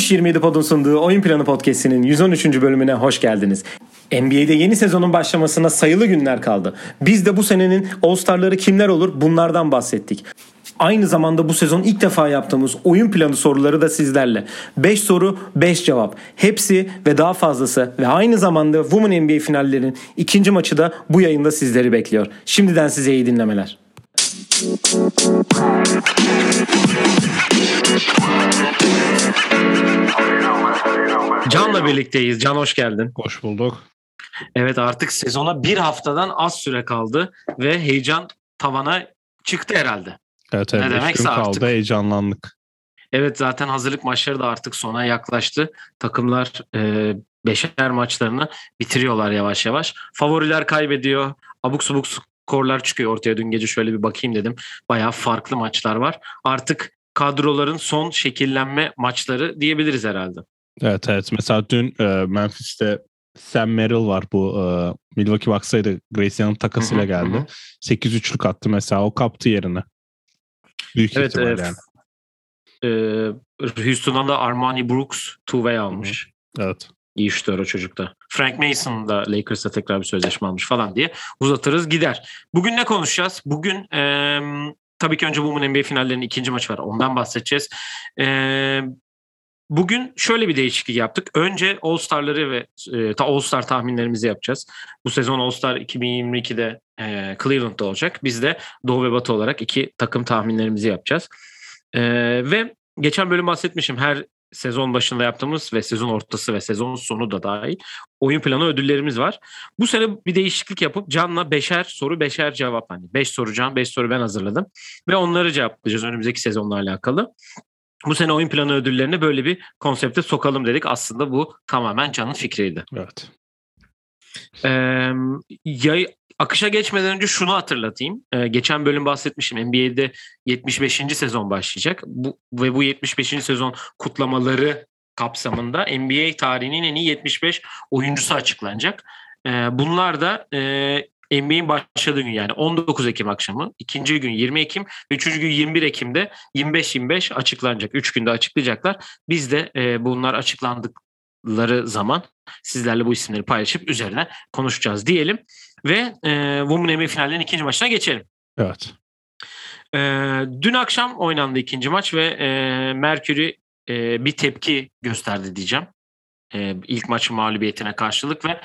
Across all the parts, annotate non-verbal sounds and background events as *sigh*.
Push 27 Pod'un sunduğu Oyun Planı Podcast'inin 113. bölümüne hoş geldiniz. NBA'de yeni sezonun başlamasına sayılı günler kaldı. Biz de bu senenin All-Star'ları kimler olur bunlardan bahsettik. Aynı zamanda bu sezon ilk defa yaptığımız oyun planı soruları da sizlerle. 5 soru 5 cevap. Hepsi ve daha fazlası ve aynı zamanda Women NBA finallerinin ikinci maçı da bu yayında sizleri bekliyor. Şimdiden size iyi dinlemeler. Can'la birlikteyiz. Can hoş geldin. Hoş bulduk. Evet artık sezona bir haftadan az süre kaldı ve heyecan tavana çıktı herhalde. Evet evet. Ne demekse kaldı artık. heyecanlandık. Evet zaten hazırlık maçları da artık sona yaklaştı. Takımlar e, beşer maçlarını bitiriyorlar yavaş yavaş. Favoriler kaybediyor. Abuk subuk skorlar çıkıyor ortaya. Dün gece şöyle bir bakayım dedim. Bayağı farklı maçlar var. Artık kadroların son şekillenme maçları diyebiliriz herhalde. Evet evet. Mesela dün e, Memphis'te Sam Merrill var bu e, Milwaukee Bucks'taydı. Young'ın takasıyla Hı hı, geldi. hı. 8-3'lük attı mesela. O kaptı yerini. Büyük Evet, ihtimal evet. yani. E, Houston'dan da Armani Brooks two-way almış. Evet. İyi şutör o çocukta. Frank Mason da Lakers'ta tekrar bir sözleşme almış falan diye uzatırız gider. Bugün ne konuşacağız? Bugün eee, tabii ki önce Women NBA finallerinin ikinci maçı var. Ondan bahsedeceğiz. Eee, bugün şöyle bir değişiklik yaptık. Önce All-Star'ları ve e, ta All-Star tahminlerimizi yapacağız. Bu sezon All-Star 2022'de e, Cleveland'da olacak. Biz de Doğu ve Batı olarak iki takım tahminlerimizi yapacağız. Eee, ve geçen bölüm bahsetmişim. Her sezon başında yaptığımız ve sezon ortası ve sezon sonu da dahil oyun planı ödüllerimiz var. Bu sene bir değişiklik yapıp Can'la beşer soru beşer cevap hani beş soru Can beş soru ben hazırladım ve onları cevaplayacağız önümüzdeki sezonla alakalı. Bu sene oyun planı ödüllerini böyle bir konsepte sokalım dedik. Aslında bu tamamen Can'ın fikriydi. Evet. Ee, yay, akışa geçmeden önce şunu hatırlatayım. Ee, geçen bölüm bahsetmişim. NBA'de 75. sezon başlayacak. Bu, ve bu 75. sezon kutlamaları kapsamında NBA tarihinin en iyi 75 oyuncusu açıklanacak. Ee, bunlar da e, NBA'in başladığı gün yani 19 Ekim akşamı, ikinci gün 20 Ekim ve üçüncü gün 21 Ekim'de 25-25 açıklanacak. Üç günde açıklayacaklar. Biz de e, bunlar açıklandıkları zaman sizlerle bu isimleri paylaşıp üzerine konuşacağız diyelim. Ve e, Women NBA finallerinin ikinci maçına geçelim. Evet. E, dün akşam oynandı ikinci maç ve e, Mercury e, bir tepki gösterdi diyeceğim. E, ilk maçın mağlubiyetine karşılık ve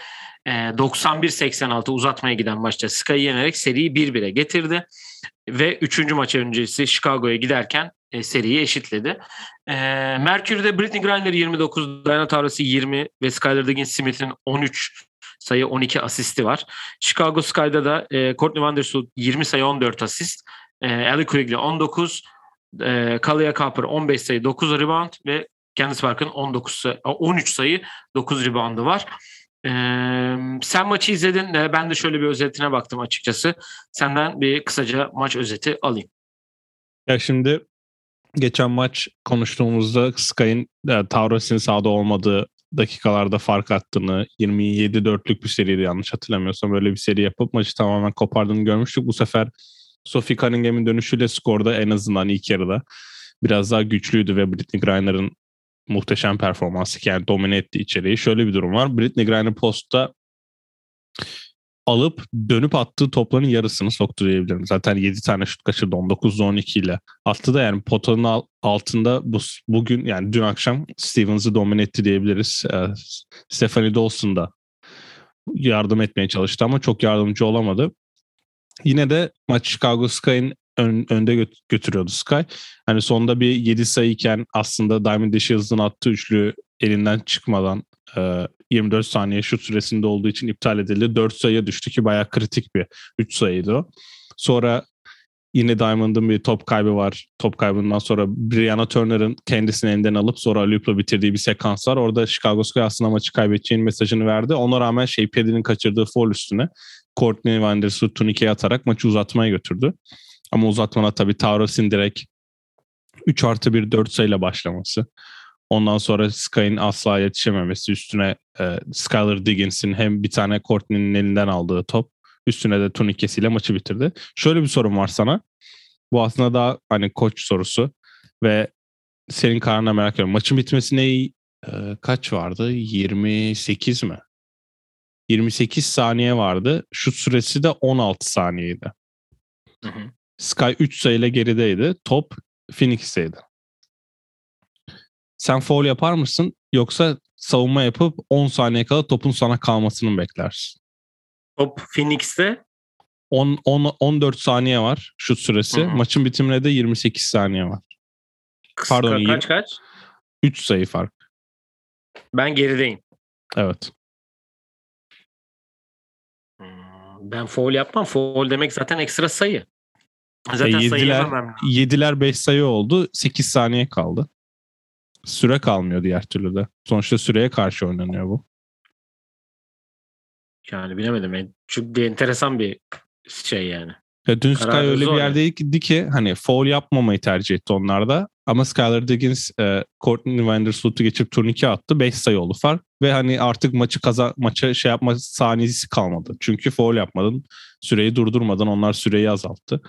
e, 91-86 uzatmaya giden maçta Sky'ı yenerek seriyi 1-1'e getirdi. Ve üçüncü maç öncesi Chicago'ya giderken e, seriyi eşitledi. E, Mercury'de Britney Griner 29, Diana Taurasi 20 ve Skylar Diggins Smith'in 13 sayı 12 asisti var. Chicago Sky'da da e, Courtney Vandersloot 20 sayı 14 asist. E, Ellie Quigley 19, e, Kalia Cooper 15 sayı 9 rebound ve Candice Park'ın 19 sayı, 13 sayı 9 reboundu var. E, sen maçı izledin. Ben de şöyle bir özetine baktım açıkçası. Senden bir kısaca maç özeti alayım. Ya şimdi geçen maç konuştuğumuzda Sky'ın e, Taurus'in sahada olmadığı dakikalarda fark attığını 27-4'lük bir seriydi yanlış hatırlamıyorsam böyle bir seri yapıp maçı tamamen kopardığını görmüştük. Bu sefer Sophie Cunningham'in dönüşüyle skorda en azından ilk yarıda biraz daha güçlüydü ve Britney Griner'ın muhteşem performansı yani domine etti içeriği. Şöyle bir durum var. Britney Griner postta alıp dönüp attığı topların yarısını soktu diyebilirim. Zaten 7 tane şut kaçırdı 19-12 ile. Attı da yani potanın altında bu, bugün yani dün akşam Stevens'ı domine etti diyebiliriz. Ee, Stephanie Dawson da yardım etmeye çalıştı ama çok yardımcı olamadı. Yine de maç Chicago Sky'ın ön, önde gö- götürüyordu Sky. Hani sonunda bir 7 sayıyken aslında Diamond Dashiers'ın attığı üçlü elinden çıkmadan 24 saniye şut süresinde olduğu için iptal edildi. 4 sayıya düştü ki bayağı kritik bir 3 sayıydı o. Sonra yine Diamond'ın bir top kaybı var. Top kaybından sonra Brianna Turner'ın kendisini elinden alıp sonra Alup'la bitirdiği bir sekans var. Orada Chicago Sky aslında maçı kaybedeceğinin mesajını verdi. Ona rağmen şey Pedri'nin kaçırdığı foul üstüne Courtney Vandersloot turnikeyi atarak maçı uzatmaya götürdü. Ama uzatmana tabii Taurus'in direkt 3 artı 1 4 sayıyla başlaması. Ondan sonra Sky'ın asla yetişememesi üstüne e, Skylar Diggins'in hem bir tane Courtney'nin elinden aldığı top üstüne de turnikesiyle maçı bitirdi. Şöyle bir sorum var sana. Bu aslında daha hani koç sorusu ve senin kararına merak ediyorum. Maçın bitmesine e, kaç vardı? 28 mi? 28 saniye vardı. Şut süresi de 16 saniyeydi. Hı hı. Sky 3 sayıyla gerideydi. Top Phoenix'teydi. Sen foul yapar mısın yoksa savunma yapıp 10 saniye kala topun sana kalmasını mı beklersin? Top Phoenix'te 10, 10 14 saniye var şut süresi. Hı hı. Maçın bitimine de 28 saniye var. Pardon, Pardon, kaç kaç? 3 sayı fark. Ben gerideyim. Evet. Hmm, Ben foul yapmam. Foul demek zaten ekstra sayı. Zaten sayı yediler. yememem. lazım. 7'ler 5 sayı oldu. 8 saniye kaldı. Süre kalmıyor diğer türlü de. Sonuçta süreye karşı oynanıyor bu. Yani bilemedim. Yani Çünkü enteresan bir şey yani. Ya dün Sky Kararı öyle bir yerdeydi ki hani foul yapmamayı tercih etti onlarda. Ama Skylar Diggins e, Courtney Vandersloot'u geçip turnike attı. 5 sayı oldu fark. Ve hani artık maçı kaza maça şey yapma saniyesi kalmadı. Çünkü foul yapmadın. Süreyi durdurmadan onlar süreyi azalttı.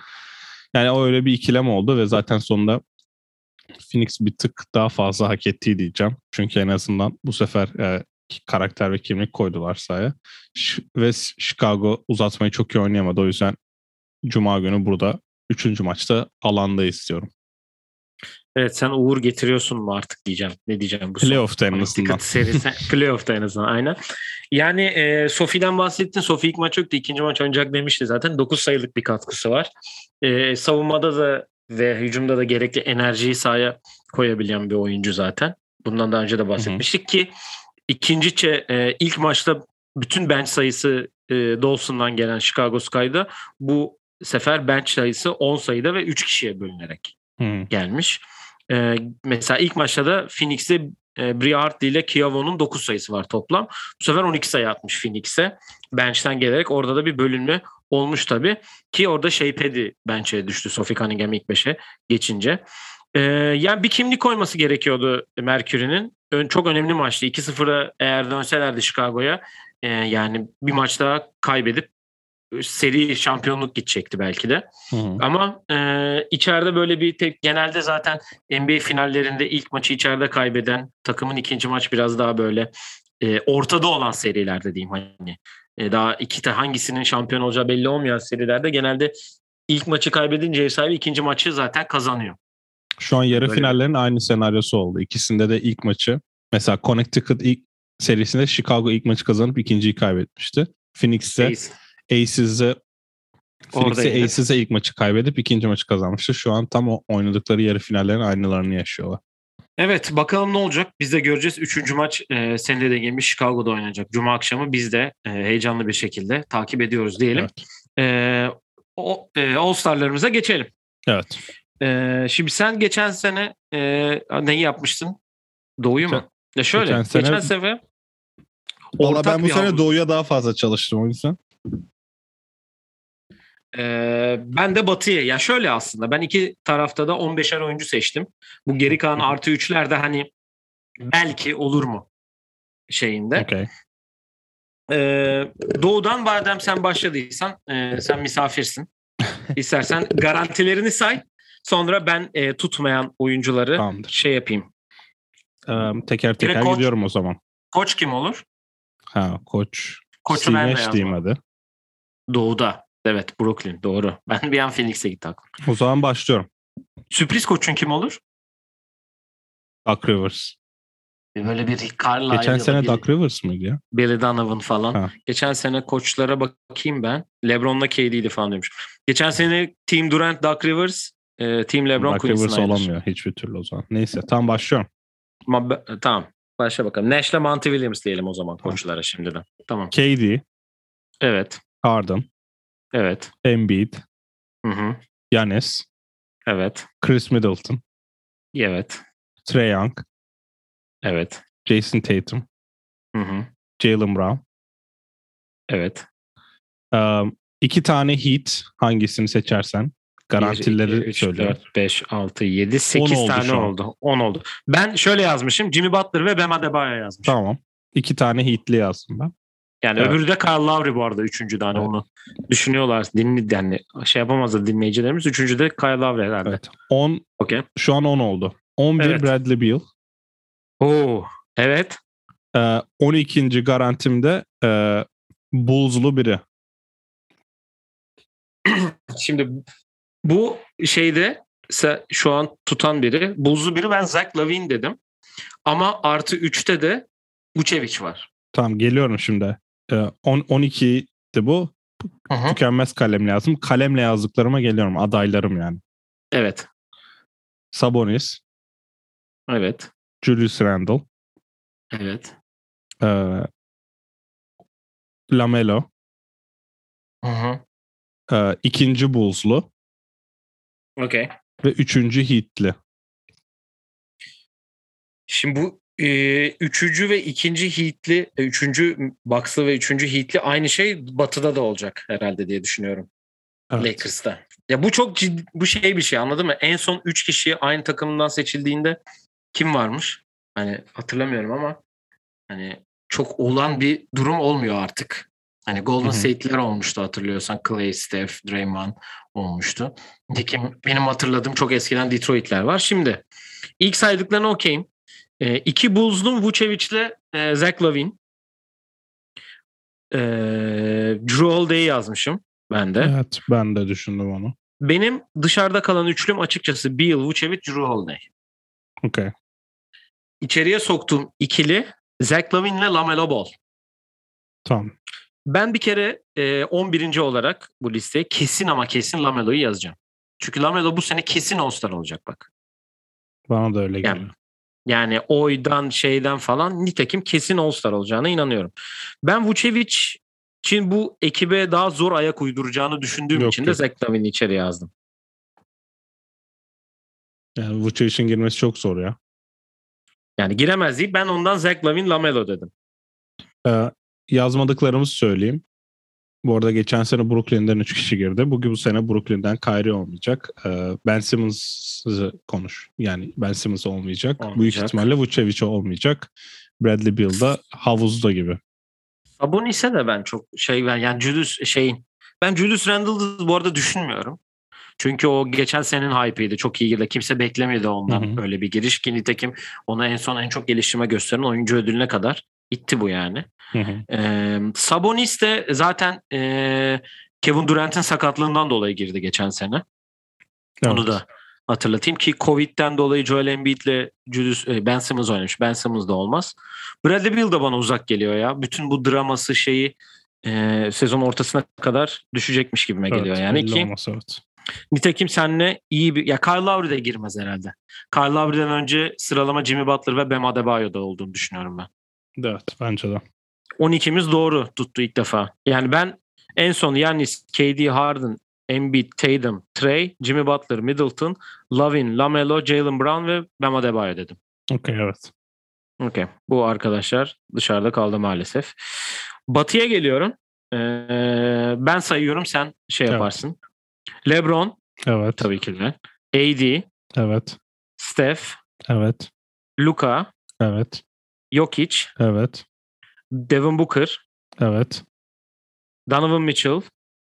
Yani o öyle bir ikilem oldu ve zaten sonunda Phoenix bir tık daha fazla hak ettiği diyeceğim. Çünkü en azından bu sefer e, karakter ve kimlik koydular sahaya. Ş- ve Chicago uzatmayı çok iyi oynayamadı. O yüzden Cuma günü burada 3. maçta alanda istiyorum. Evet sen uğur getiriyorsun mu artık diyeceğim. Ne diyeceğim bu Playoff'ta en azından. Serisi. *laughs* Playoff'ta en azından aynen. Yani e, Sofi'den bahsettin. Sofi ilk maç yoktu. ikinci maç oynayacak demişti zaten. 9 sayılık bir katkısı var. E, savunmada da ve hücumda da gerekli enerjiyi sahaya koyabilen bir oyuncu zaten. Bundan daha önce de bahsetmiştik ki ikinci çe, e, ilk maçta bütün bench sayısı e, Dawson'dan gelen Chicago Sky'da bu sefer bench sayısı 10 sayıda ve 3 kişiye bölünerek Hı. gelmiş. Ee, mesela ilk maçta da Phoenix'te e, Bria Hartley ile Kiavo'nun 9 sayısı var toplam. Bu sefer 12 sayı atmış Phoenix'e. Bench'ten gelerek orada da bir bölünme olmuş tabii. Ki orada Shea Paddy bench'e düştü Sophie Cunningham ilk 5'e geçince. Ee, yani bir kimlik koyması gerekiyordu Mercury'nin. Ön, çok önemli maçtı. 2-0'a eğer dönselerdi Chicago'ya e, yani bir maç daha kaybedip seri şampiyonluk gidecekti belki de. Hı hı. Ama e, içeride böyle bir tek genelde zaten NBA finallerinde ilk maçı içeride kaybeden takımın ikinci maç biraz daha böyle e, ortada olan serilerde diyeyim hani E, daha iki de hangisinin şampiyon olacağı belli olmayan serilerde genelde ilk maçı kaybedince ev sahibi ikinci maçı zaten kazanıyor. Şu an yarı Böyle- finallerin aynı senaryosu oldu. İkisinde de ilk maçı. Mesela Connecticut ilk serisinde Chicago ilk maçı kazanıp ikinciyi kaybetmişti. Phoenix'te Ace. Aces'e Phoenix'e. Aces'e ilk maçı kaybedip ikinci maçı kazanmıştı. Şu an tam o oynadıkları yarı finallerin aynılarını yaşıyorlar. Evet bakalım ne olacak. Biz de göreceğiz. Üçüncü maç e, senin de dediğin gibi Chicago'da oynanacak. Cuma akşamı biz de e, heyecanlı bir şekilde takip ediyoruz diyelim. Evet. E, o, e, All-Star'larımıza geçelim. Evet. E, şimdi sen geçen sene e, neyi yapmıştın? Doğuyu mu? Ya şöyle geçen geçen sene- sene, Valla ben bu sene havlu- Doğu'ya daha fazla çalıştım o yüzden. E, ben de Batı'ya. Ya şöyle aslında ben iki tarafta da 15'er oyuncu seçtim. Bu geri kalan artı üçler de hani belki olur mu şeyinde. Okey. Ee, doğudan madem sen başladıysan e, sen misafirsin. *laughs* İstersen garantilerini say. Sonra ben e, tutmayan oyuncuları Tamamdır. şey yapayım. Ee, teker teker koç- gidiyorum o zaman. Koç kim olur? Ha koç. Koçu Nash diyeyim hadi. Doğuda. Evet Brooklyn doğru. *laughs* Ben bir an Phoenix'e gitti aklım. O zaman başlıyorum. Sürpriz koçun kim olur? Doug Rivers. Böyle bir Carlisle Geçen sene Billy, Doug Rivers mıydı ya? Billy Donovan falan. Ha. Geçen sene koçlara bakayım ben. LeBron'la KD'ydi falan demiş. Geçen sene Team Durant, Doug Rivers, e, Team LeBron, Doug Quinn Rivers Snyder. olamıyor hiçbir türlü o zaman. Neyse tam başlıyorum. Ma- be- tamam. Başla bakalım. Nash'le Monty Williams diyelim o zaman koçlara şimdiden. Tamam. KD, Evet. Harden, Evet. Embiid, Hı hı. Giannis, Evet. Chris Middleton, Evet. Trae Young, Evet. Jason Tatum, Hı hı. Jalen Brown. Evet. Um, iki tane Heat hangisini seçersen garantileri 3, söylüyorum. 4, 5, 6, 7, 8 oldu tane oldu. 10 oldu. Ben şöyle yazmışım. Jimmy Butler ve Bam Adebayo yazmışım. Tamam. İki tane Heat'li yazdım ben. Yani Evet. öbürü de Kyle Lowry bu arada. Üçüncü tane Evet. onu düşünüyorlar. Dinli, yani şey yapamazlar dinleyicilerimiz. Üçüncü de Kyle Lowry herhalde. Evet. 10 Okey. şu an 10 oldu. 11 Evet. Bradley Beal. Oo, evet. Ee, 12. garantimde e, Bulls'lu biri. *clears throat* Şimdi bu şeyde şu an tutan biri. Buzlu biri ben Zach Lavine dedim. Ama artı 3'te de Vucevic var. Tamam geliyorum şimdi. Ee, 10, 12 de bu. Hı. Tükenmez kalem lazım. Kalemle yazdıklarıma geliyorum. Adaylarım yani. Evet. Sabonis, Evet. Julius Randle, Evet. e, Lamelo, Hı hı. e, ikinci Bulls'lu Okey. ve üçüncü Heat'li. Şimdi bu e, üçüncü ve ikinci Heat'li, e, üçüncü Bucks'lı ve üçüncü Heat'li aynı şey Batı'da da olacak herhalde diye düşünüyorum. Evet. Lakers'ta. Ya bu çok ciddi, bu şey bir şey anladın mı? En son 3 kişi aynı takımdan seçildiğinde kim varmış? Hani hatırlamıyorum ama hani çok olan bir durum olmuyor artık. Hani Golden. State'ler olmuştu hatırlıyorsan. Clay, Steph, Draymond olmuştu. Nitekim benim hatırladığım çok eskiden Detroit'ler var. Şimdi ilk saydıklarına okeyim. E, iki Bulls'lu Vucevic'le e, Zach Lavine. E, Drew Holiday'i yazmışım ben de. Evet ben de düşündüm onu. Benim dışarıda kalan üçlüm açıkçası Beal, Vucevic, Drew Holiday. Okey. İçeriye soktuğum ikili Zach Lavine ile Lamelo Ball. Tamam. Ben bir kere e, 11. olarak bu listeye kesin ama kesin Lamelo'yu yazacağım. Çünkü Lamelo bu sene kesin All-Star olacak bak. Bana da öyle geliyor. Yani oydan şeyden falan nitekim kesin All-Star olacağına inanıyorum. Ben Vucevic için bu ekibe daha zor ayak uyduracağını düşündüğüm Yok, için de yok. Zach Lavine'i içeri yazdım. Yani Vucevic'in girmesi çok zor ya. Yani giremez deyip ben ondan Zach Lavine Lamelo dedim. Ee, yazmadıklarımızı söyleyeyim. Bu arada geçen sene Brooklyn'den 3 kişi girdi. Bugün bu sene Brooklyn'den Kyrie olmayacak. Ee, ben Simmons'ı konuş. Yani Ben Simmons olmayacak. Büyük Olmayacak. ihtimalle Vucevic olmayacak. Bradley Beal da havuzda gibi. Sabonis'e de ben çok şey ben yani Julius şeyin ben Julius Randle'ı bu arada düşünmüyorum. Çünkü o geçen senenin hype'ıydı. Çok iyi girdi. Kimse beklemiyordu ondan Hı hı. öyle bir giriş ki nitekim ona en son en çok geliştirme gösteren oyuncu ödülüne kadar itti bu yani. Hı hı. Ee, Sabonis de zaten ee, Kevin Durant'in sakatlığından dolayı girdi geçen sene. Onu Evet. da hatırlatayım ki Covid'den dolayı Joel Embiid'le Julius, e, Ben Simmons oynamış. Ben Simmons da olmaz. Bradley Beal da bana uzak geliyor ya. Bütün bu draması şeyi e, sezon ortasına kadar düşecekmiş gibime Evet, geliyor. Yani ki olmaz, evet. nitekim senle iyi bir... Ya Kyle Lowry de girmez herhalde. Kyle Lowry'den önce sıralama Jimmy Butler ve Bam Adebayo'da olduğunu düşünüyorum ben. Evet bence de. 12'miz doğru tuttu ilk defa. Yani ben en son Yannis, KD, Harden, Embiid, Tatum, Trey, Jimmy Butler, Middleton, Lavin, Lamelo, Jalen Brown ve Bam Adebayo dedim. Okey evet. Okey. Bu arkadaşlar dışarıda kaldı maalesef. Batı'ya geliyorum. Ee, ben sayıyorum sen şey Evet. yaparsın. LeBron Evet. tabii ki de. AD, Evet. Steph, Evet. Luka, Evet. Jokic, Evet. Devin Booker, Evet. Donovan Mitchell,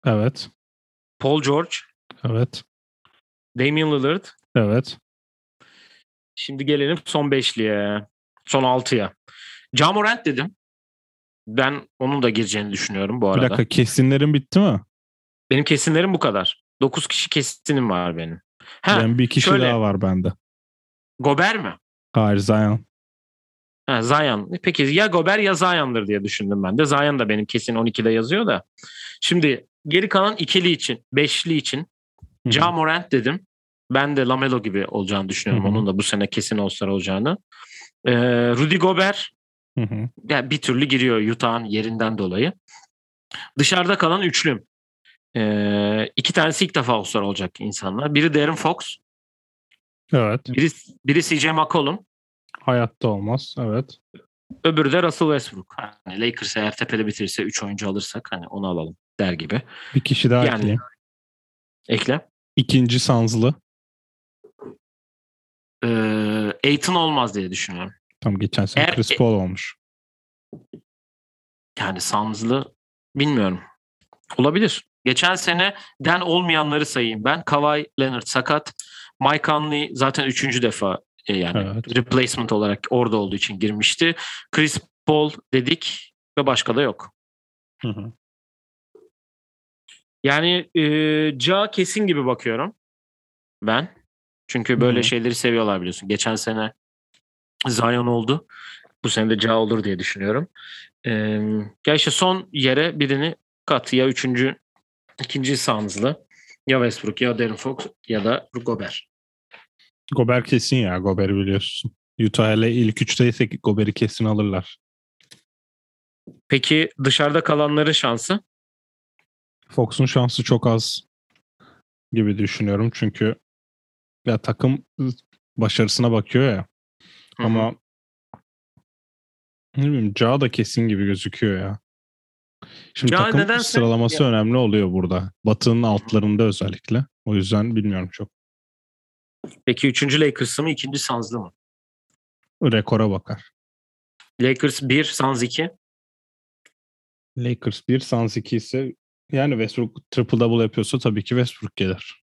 Evet. Paul George, Evet. Damian Lillard, Evet. Şimdi gelelim son beşliye. Son altıya. Camorant dedim. Ben onun da gireceğini düşünüyorum bu Bir arada. dakika kesinlerin bitti mi? Benim kesinlerim bu kadar. 9 kişi kesinim var benim. Ha, ben bir kişi şöyle. daha var bende. Gober mi? Hayır Zion. Ha, Zion. Peki ya Gober ya Zion'dır diye düşündüm ben de. Zion da benim kesin 12'de yazıyor da. Şimdi geri kalan ikili için, beşli için. Ja Morant dedim. Ben de Lamelo gibi olacağını düşünüyorum. Hı hı. Onun da bu sene kesin All-Star olacağını. Ee, Rudy Gobert Hı hı. yani bir türlü giriyor Utah'ın yerinden dolayı. Dışarıda kalan üçlüm. Ee, iki tanesi ilk defa All-Star olacak insanlar. Biri Darren Fox, Evet. biri, biri CJ McCollum, Hayatta olmaz. Evet. öbürü de Russell Westbrook. Hani Lakers eğer tepede bitirirse 3 oyuncu alırsak hani onu alalım der gibi. Bir kişi daha Yani- ekleyeyim. Ekle. İkinci Sanslı. Ee, Aiton olmaz diye düşünüyorum. Tam geçen sene Eğer- Chris Paul olmuş. Yani Suns'lı bilmiyorum. Olabilir. Geçen sene den olmayanları sayayım ben. Kawhi Leonard sakat. Mike Conley zaten üçüncü defa E, yani Evet. replacement olarak orada olduğu için girmişti. Chris Paul dedik ve başka da yok. Hı hı. Yani e, Ca kesin gibi bakıyorum ben. Çünkü böyle Hı hı. şeyleri seviyorlar biliyorsun. Geçen sene Zion oldu. Bu sene de Ca olur diye düşünüyorum. E, ya işte son yere birini kat. Ya üçüncü, ikinci sahanızlı. Ya Westbrook ya Darren Fox ya da Gobert. Gober kesin ya. Gober'i biliyorsun. Utah hele ilk üçteyse Gober'i kesin alırlar. Peki dışarıda kalanların şansı? Fox'un şansı çok az gibi düşünüyorum. Çünkü ya takım başarısına bakıyor ya. Hı hı. Ama ne bileyim Ca da kesin gibi gözüküyor ya. Şimdi Ja takım nedense- sıralaması önemli oluyor burada. Batı'nın altlarında özellikle. O yüzden bilmiyorum çok. Peki üçüncü Lakers'ı mı ikinci Suns'lı mı? Rekora bakar. Lakers 1, Suns 2. Lakers 1, Suns 2 ise yani Westbrook triple double yapıyorsa tabii ki Westbrook gelir.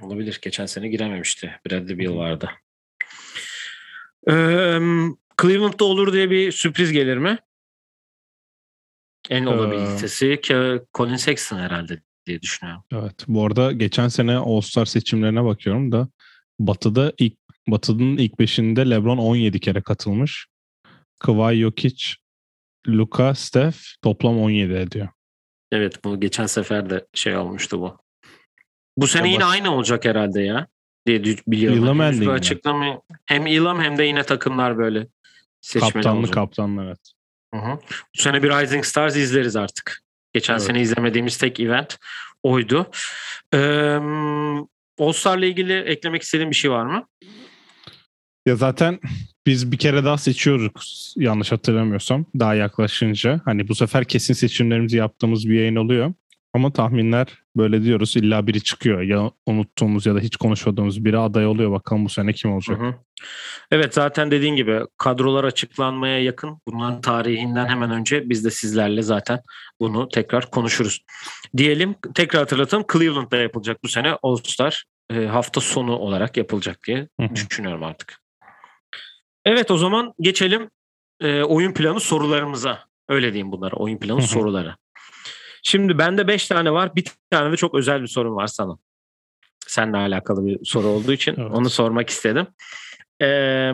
Olabilir. Geçen sene girememişti. Bradley Beal vardı. Ee, Cleveland'da olur diye bir sürpriz gelir mi? En olabilitesi ki Colin Sexton herhalde diye düşünüyorum. Evet. Bu arada geçen sene All-Star seçimlerine bakıyorum da Batı'da ilk Batı'nın ilk beşinde LeBron 17 kere katılmış. Kawhi Jokic, Luka, Steph toplam 17 ediyor. Evet bu geçen sefer de şey olmuştu bu. Bu sene Ya yine bak- aynı olacak herhalde ya diye biliyorum. Elam Henüz bir açıklama hem Elam hem de yine takımlar böyle seçmeli Kaptanlı olacak. kaptanlı evet. Hı hı. Bu sene bir Rising Stars izleriz artık. Geçen Evet. sene izlemediğimiz tek event oydu. Ee, All Star'la ilgili eklemek istediğin bir şey var mı? Ya zaten biz bir kere daha seçiyoruz yanlış hatırlamıyorsam daha yaklaşınca. Hani bu sefer kesin seçimlerimizi yaptığımız bir yayın oluyor. Ama tahminler böyle diyoruz illa biri çıkıyor. Ya unuttuğumuz ya da hiç konuşmadığımız biri aday oluyor. Bakalım bu sene kim Hı olacak? hı. Evet zaten dediğin gibi kadrolar açıklanmaya yakın. Bunların tarihinden hemen önce biz de sizlerle zaten bunu tekrar konuşuruz. Diyelim tekrar hatırlatalım Cleveland'da yapılacak bu sene All Star e, hafta sonu olarak yapılacak diye Hı hı. düşünüyorum artık. Evet o zaman geçelim e, oyun planı sorularımıza. Öyle diyeyim bunlara oyun planı Hı hı. soruları. Şimdi bende 5 tane var. Bir tane de çok özel bir sorum var sana. Seninle alakalı bir soru olduğu için Evet. onu sormak istedim. Ee,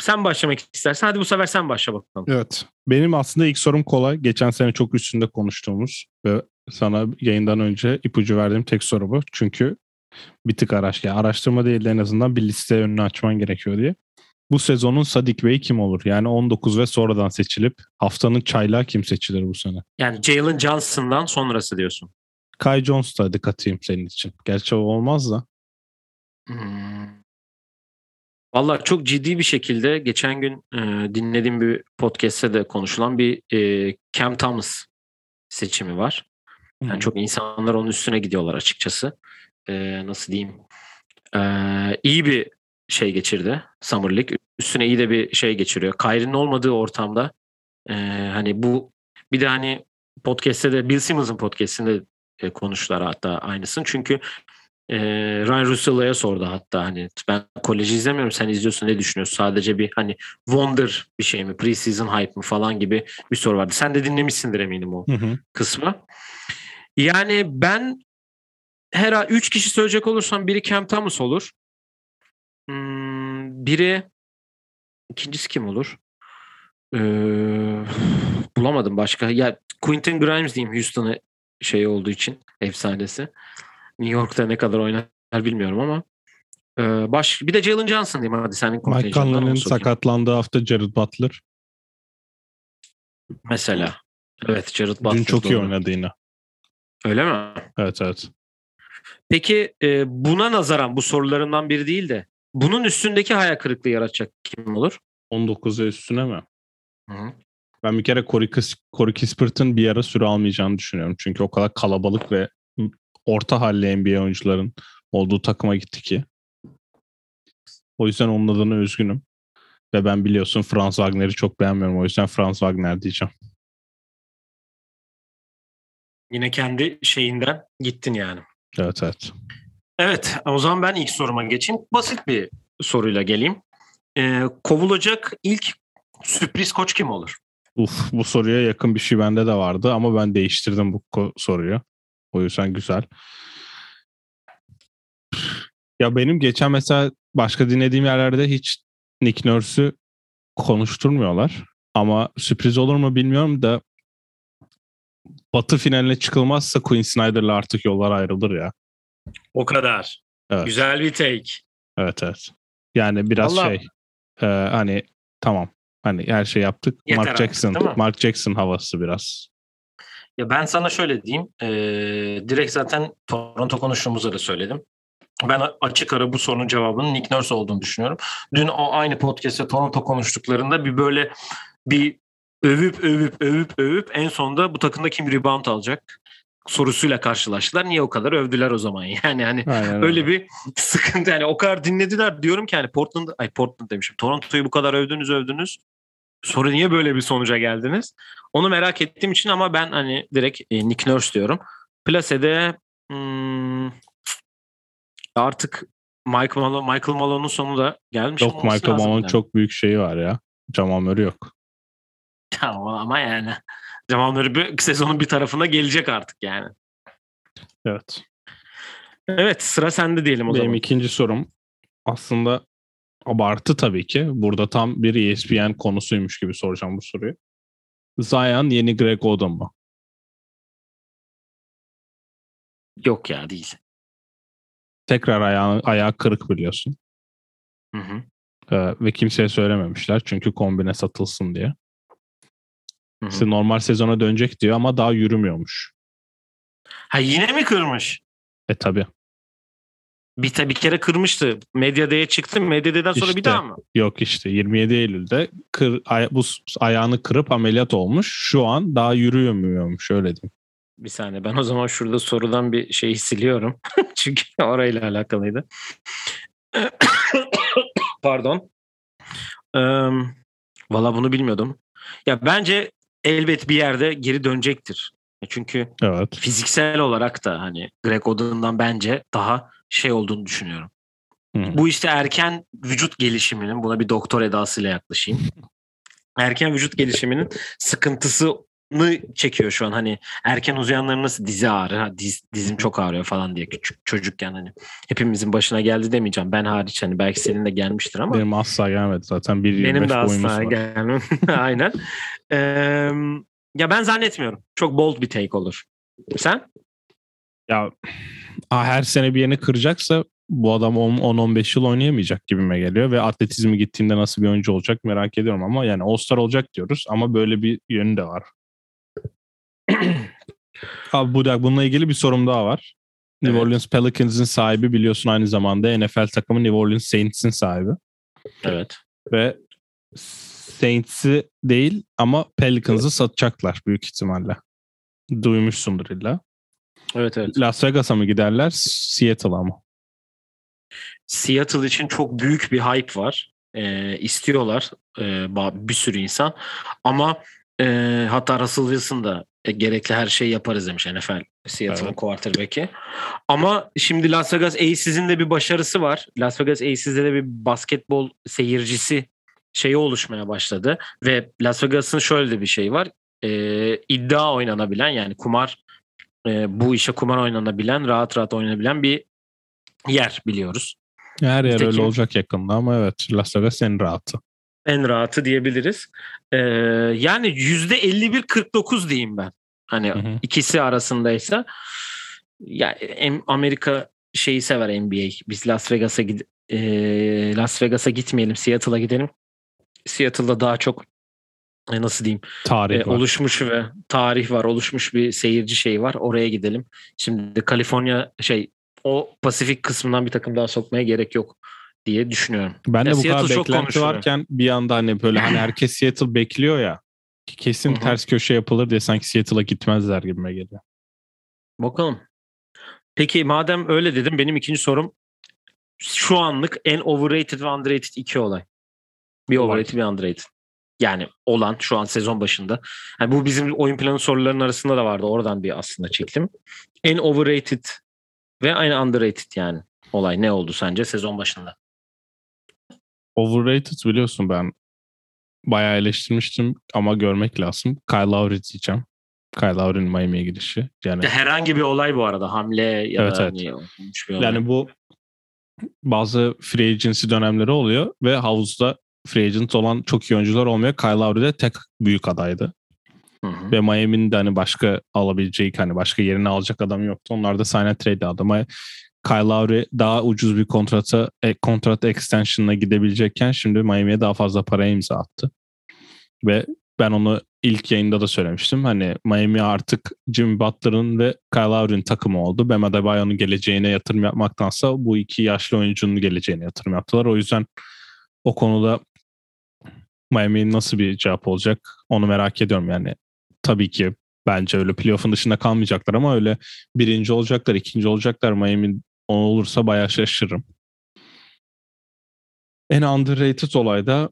sen başlamak istersen. Hadi bu sefer sen başla bakalım. Evet. Benim aslında ilk sorum kolay. Geçen sene çok üstünde konuştuğumuz ve sana yayından önce ipucu verdiğim tek soru bu. Çünkü bir tık araş, yani araştırma değil de en azından bir liste önünü açman gerekiyor diye. Bu sezonun Sadik Bey kim olur? Yani 19 ve sonradan seçilip haftanın çaylağı kim seçilir bu sene? Yani Jalen Johnson'dan sonrası diyorsun. Kai Jones da hadi katayım senin için. Gerçi o olmaz da. Hmm. Vallahi çok ciddi bir şekilde geçen gün e, dinlediğim bir podcast'te de konuşulan bir e, Cam Thomas seçimi var. Yani çok insanlar onun üstüne gidiyorlar açıkçası. Ee, nasıl diyeyim? Ee, iyi bir şey geçirdi Summer League. Üstüne iyi de bir şey geçiriyor. Kyrie'nin olmadığı ortamda e, hani bu bir de hani podcast'te de Bill Simmons'ın podcast'inde e, konuştular hatta aynısını. Çünkü e, Ryan Russello'ya sordu hatta hani ben koleji izlemiyorum sen izliyorsun ne düşünüyorsun? Sadece bir hani wonder bir şey mi? Preseason hype mı falan gibi bir soru vardı. Sen de dinlemişsindir eminim o Hı hı. kısmı. Yani ben her üç kişi söyleyecek olursam biri Cam Thomas olur. Hmm, biri ikincisi kim olur? Ee, *sighs* bulamadım başka. Ya Quentin Grimes diyeyim Houston'ı şey olduğu için efsanesi. New York'ta ne kadar oynar bilmiyorum ama ee, baş bir de Jalen Johnson diyeyim hadi senin Mike Conley'nin sakatlandığı hafta Jared Butler. Mesela. Evet Jared Butler. Dün çok iyi doğru. oynadı yine. Öyle mi? Evet evet. Peki e, buna nazaran bu sorularından biri değil de bunun üstündeki hayal kırıklığı yaratacak kim olur? 19 ve üstüne mi? Hı. Ben bir kere Corey, Kis- Corey Kispert'ın bir ara süre almayacağını düşünüyorum. Çünkü o kadar kalabalık ve orta halli NBA oyuncuların olduğu takıma gitti ki. O yüzden onun adına üzgünüm. Ve ben biliyorsun Franz Wagner'i çok beğenmiyorum. O yüzden Franz Wagner diyeceğim. Yine kendi şeyinden gittin yani. Evet evet. Evet o zaman ben ilk soruma geçeyim. Basit bir soruyla geleyim. Ee, kovulacak ilk sürpriz koç kim olur? Uf, bu soruya yakın bir şey bende de vardı ama ben değiştirdim bu soruyu. O yüzden güzel. Ya benim geçen mesela başka dinlediğim yerlerde hiç Nick Nurse'ü konuşturmuyorlar. Ama sürpriz olur mu bilmiyorum da Batı finaline çıkılmazsa Quinn Snyder'la artık yollar ayrılır ya. O kadar. Evet. Güzel bir take. Evet evet. Yani biraz Vallahi- şey e, hani tamam hani her şey yaptık. Yeter Mark artık, Jackson? Mark Jackson havası biraz. Ya ben sana şöyle diyeyim. Ee, direkt zaten Toronto konuştuğumuzda da söyledim. Ben a- açık ara bu sorunun cevabının Nick Nurse olduğunu düşünüyorum. Dün o aynı podcast'te Toronto konuştuklarında bir böyle bir övüp övüp övüp övüp en sonunda bu takımda kim rebound alacak sorusuyla karşılaştılar. Niye o kadar övdüler o zaman? *laughs* Yani hani Aynen öyle bir sıkıntı yani o kadar dinlediler diyorum ki hani Portland ay Portland demişim. Toronto'yu bu kadar övdünüz övdünüz. Sonra niye böyle bir sonuca geldiniz? Onu merak ettiğim için ama ben hani direkt e, Nick Nurse diyorum. Plase'de hmm, artık Michael Malone, Michael Malone'un sonu da gelmiş. Yok Michael Malone'un yani. çok büyük şeyi var ya. Jamal Murray yok. Tamam ama yani Jamal Murray bir sezonun bir tarafına gelecek artık yani. Evet. Evet sıra sende diyelim o Benim zaman. ikinci sorum aslında abartı tabii ki. Burada tam bir ESPN konusuymuş gibi soracağım bu soruyu. Zion yeni Greg Oden mu? Yok ya değil. Tekrar ayağı, ayağı kırık biliyorsun. Hı hı. Ee, ve kimseye söylememişler çünkü kombine satılsın diye. Hı hı. İşte normal sezona dönecek diyor ama daha yürümüyormuş. Ha yine mi kırmış? E tabii. Bir, te- bir kere kırmıştı. Medyadaya çıktı. Medyada'dan sonra bir İşte. daha mı? Yok işte 27 Eylül'de kır, aya- bu ayağını kırıp ameliyat olmuş. Şu an daha yürüyemiyormuş öyle diyeyim. Bir saniye ben o zaman şurada sorudan bir şeyi siliyorum. *laughs* Çünkü orayla alakalıydı. *coughs* Pardon. Ee, Valla bunu bilmiyordum. Ya bence elbet bir yerde geri dönecektir. Çünkü Evet. fiziksel olarak da hani Greg Oden'dan bence daha şey olduğunu düşünüyorum. Hı. Bu işte erken vücut gelişiminin buna bir doktor edasıyla yaklaşayım. *laughs* Erken vücut gelişiminin sıkıntısını çekiyor şu an. Hani erken uzayanların nasıl dizi ağrı, ha, diz, dizim çok ağrıyor falan diye küçük çocukken hani hepimizin başına geldi demeyeceğim. Ben hariç hani belki senin de gelmiştir ama Benim asla gelmedi zaten. 1.25 benim de asla gelmem. *laughs* Aynen. Ee, ya ben zannetmiyorum. Çok bold bir take olur. Sen? Ya a- her sene bir yerini kıracaksa bu adam 10 10-15 yıl oynayamayacak gibime geliyor ve atletizmi gittiğinde nasıl bir oyuncu olacak merak ediyorum ama yani All-Star olacak diyoruz ama böyle bir yönü de var. *clears throat* Abi bu da bununla ilgili bir sorum daha var. New Evet. Orleans Pelicans'ın sahibi biliyorsun aynı zamanda NFL takımı New Orleans Saints'in sahibi Evet. ve Saints'i değil ama Pelicans'ı satacaklar büyük ihtimalle. Duymuşsundur illa. Evet evet. Las Vegas'a mı giderler, Seattle'a mı? Seattle için çok büyük bir hype var. Ee, istiyorlar e, bir sürü insan. Ama e, hatta Russell Wilson da e, gerekli her şeyi yaparız demiş NFL Seattle'ın Evet. quarterback'i. Ama şimdi Las Vegas Aces'in de bir başarısı var. Las Vegas Aces'de de bir basketbol seyircisi şeyi oluşmaya başladı. Ve Las Vegas'ın şöyle de bir şey var. Ee, iddia oynanabilen yani kumar e, bu işe kumar oynanabilen rahat rahat oynanabilen bir yer biliyoruz. Her yer öyle Nitekim- olacak yakında ama evet Las Vegas en rahatı. En rahatı diyebiliriz. Ee, yani yüzde 51-49 diyeyim ben. Hani Hı hı. ikisi arasındaysa ya em- Amerika şeyi sever NBA. Biz Las Vegas'a gid e, Las Vegas'a gitmeyelim, Seattle'a gidelim. Seattle'da daha çok e, nasıl diyeyim Tarih e, var. oluşmuş ve tarih var, oluşmuş bir seyirci şeyi var. Oraya gidelim. Şimdi Kaliforniya şey o Pasifik kısmından bir takım daha sokmaya gerek yok diye düşünüyorum. ben de Ya bu Seattle kadar beklenti varken bir anda hani böyle hani herkes Seattle bekliyor ya ki kesin Hı hı. ters köşe yapılır diye sanki Seattle'a gitmezler gibime geliyor. Bakalım. Peki madem öyle dedim benim ikinci sorum şu anlık en overrated ve underrated iki olay. Bir overrated bir underrated. Yani olan şu an sezon başında. Yani bu bizim oyun planı sorularının arasında da vardı. Oradan bir aslında çektim. En overrated ve en underrated yani olay ne oldu sence sezon başında? Overrated biliyorsun ben bayağı eleştirmiştim ama görmek lazım. Kyle Lowry diyeceğim. Kyle Lowry'nin Miami'ye gidişi. Yani Herhangi bir olay bu arada. Hamle ya Evet, da evet. hani olmuş bir olay. yani bu bazı free agency dönemleri oluyor ve havuzda free agent olan çok iyi oyuncular olmuyor. Kyle Lowry de tek büyük adaydı. Hı hı. Ve Miami'nin de hani başka alabileceği hani başka yerini alacak adam yoktu. Onlar da sign and trade adama Kyle Lowry daha ucuz bir kontrata e, kontrat extension'ına gidebilecekken şimdi Miami'ye daha fazla para imza attı. Ve ben onu ilk yayında da söylemiştim. Hani Miami artık Jimmy Butler'ın ve Kyle Lowry'nin takımı oldu. Bam Adebayo'nun geleceğine yatırım yapmaktansa bu iki yaşlı oyuncunun geleceğine yatırım yaptılar. O yüzden o konuda Miami'nin nasıl bir cevap olacak onu merak ediyorum yani. Tabii ki bence öyle playoff'un dışında kalmayacaklar ama öyle birinci olacaklar, ikinci olacaklar. Miami o olursa bayağı şaşırırım. En underrated olayda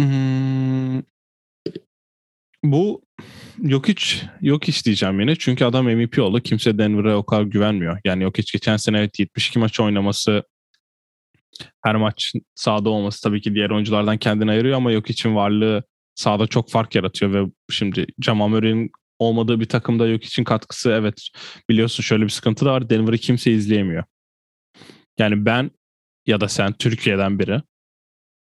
hmm, bu yok hiç yok hiç diyeceğim yine. Çünkü adam MVP oldu. Kimse Denver'a o kadar güvenmiyor. Yani yok hiç geçen sene evet 72 maç oynaması her maç sahada olması tabii ki diğer oyunculardan kendini ayırıyor ama yok için varlığı sahada çok fark yaratıyor ve şimdi Jamal Murray'in olmadığı bir takımda yok için katkısı evet biliyorsun şöyle bir sıkıntı da var. Denver'ı kimse izleyemiyor. Yani ben ya da sen Türkiye'den biri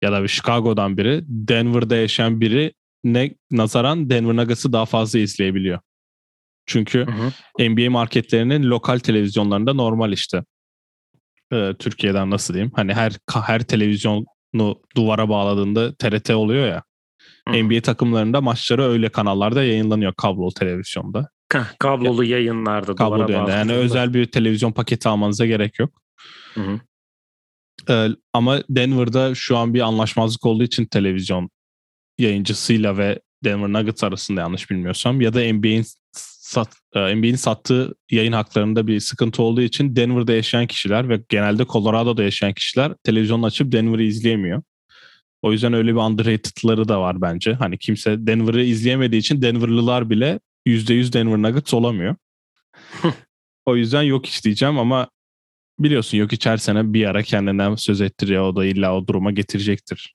ya da bir Chicago'dan biri Denver'da yaşayan biri ne nazaran Denver Nuggets'ı daha fazla izleyebiliyor. Çünkü Hı hı. NBA marketlerinin lokal televizyonlarında normal işte. Ee, Türkiye'den nasıl diyeyim? Hani her her televizyonu duvara bağladığında TRT oluyor ya. Hı. NBA takımlarında maçları öyle kanallarda yayınlanıyor kablolu televizyonda. Kablolu yayınlarda duvara Kablo yönde. Yani özel bir televizyon paketi almanıza gerek yok. Hı hı. Ee, ama Denver'da şu an bir anlaşmazlık olduğu için televizyon yayıncısıyla ve Denver Nuggets arasında yanlış bilmiyorsam ya da NBA'in sat, e, NBA'in sattığı yayın haklarında bir sıkıntı olduğu için Denver'da yaşayan kişiler ve genelde Colorado'da yaşayan kişiler televizyon açıp Denver'ı izleyemiyor. O yüzden öyle bir underrated'ları da var bence. Hani kimse Denver'ı izleyemediği için Denver'lılar bile %100 Denver Nuggets olamıyor. *laughs* o yüzden yok iş diyeceğim ama biliyorsun yok her sene bir ara kendinden söz ettiriyor. O da illa o duruma getirecektir.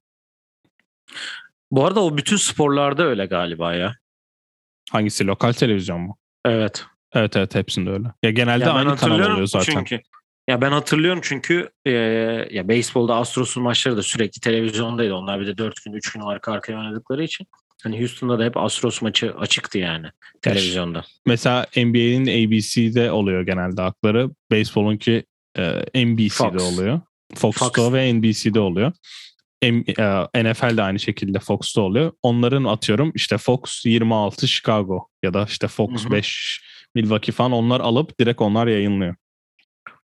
Bu arada o bütün sporlarda öyle galiba ya. Hangisi lokal televizyon mu? Evet. Evet evet hepsinde öyle. Ya genelde Ya aynı kanal oluyor zaten. Çünkü ya ben hatırlıyorum çünkü e, ya beyzbolda Astros'un maçları da sürekli televizyondaydı. Onlar bir de 4 gün 3 gün arka arkaya oynadıkları için. Hani Houston'da da hep Astros maçı açıktı yani televizyonda. Mesela NBA'nin ABC'de oluyor genelde hakları. Baseball'unki e, NBC'de Fox. oluyor. Fox'ta Fox. ve NBC'de oluyor. NFL de aynı şekilde Fox'ta oluyor. Onların atıyorum işte Fox 26 Chicago ya da işte Fox Hı hı. 5 Milwaukee falan onlar alıp direkt onlar yayınlıyor.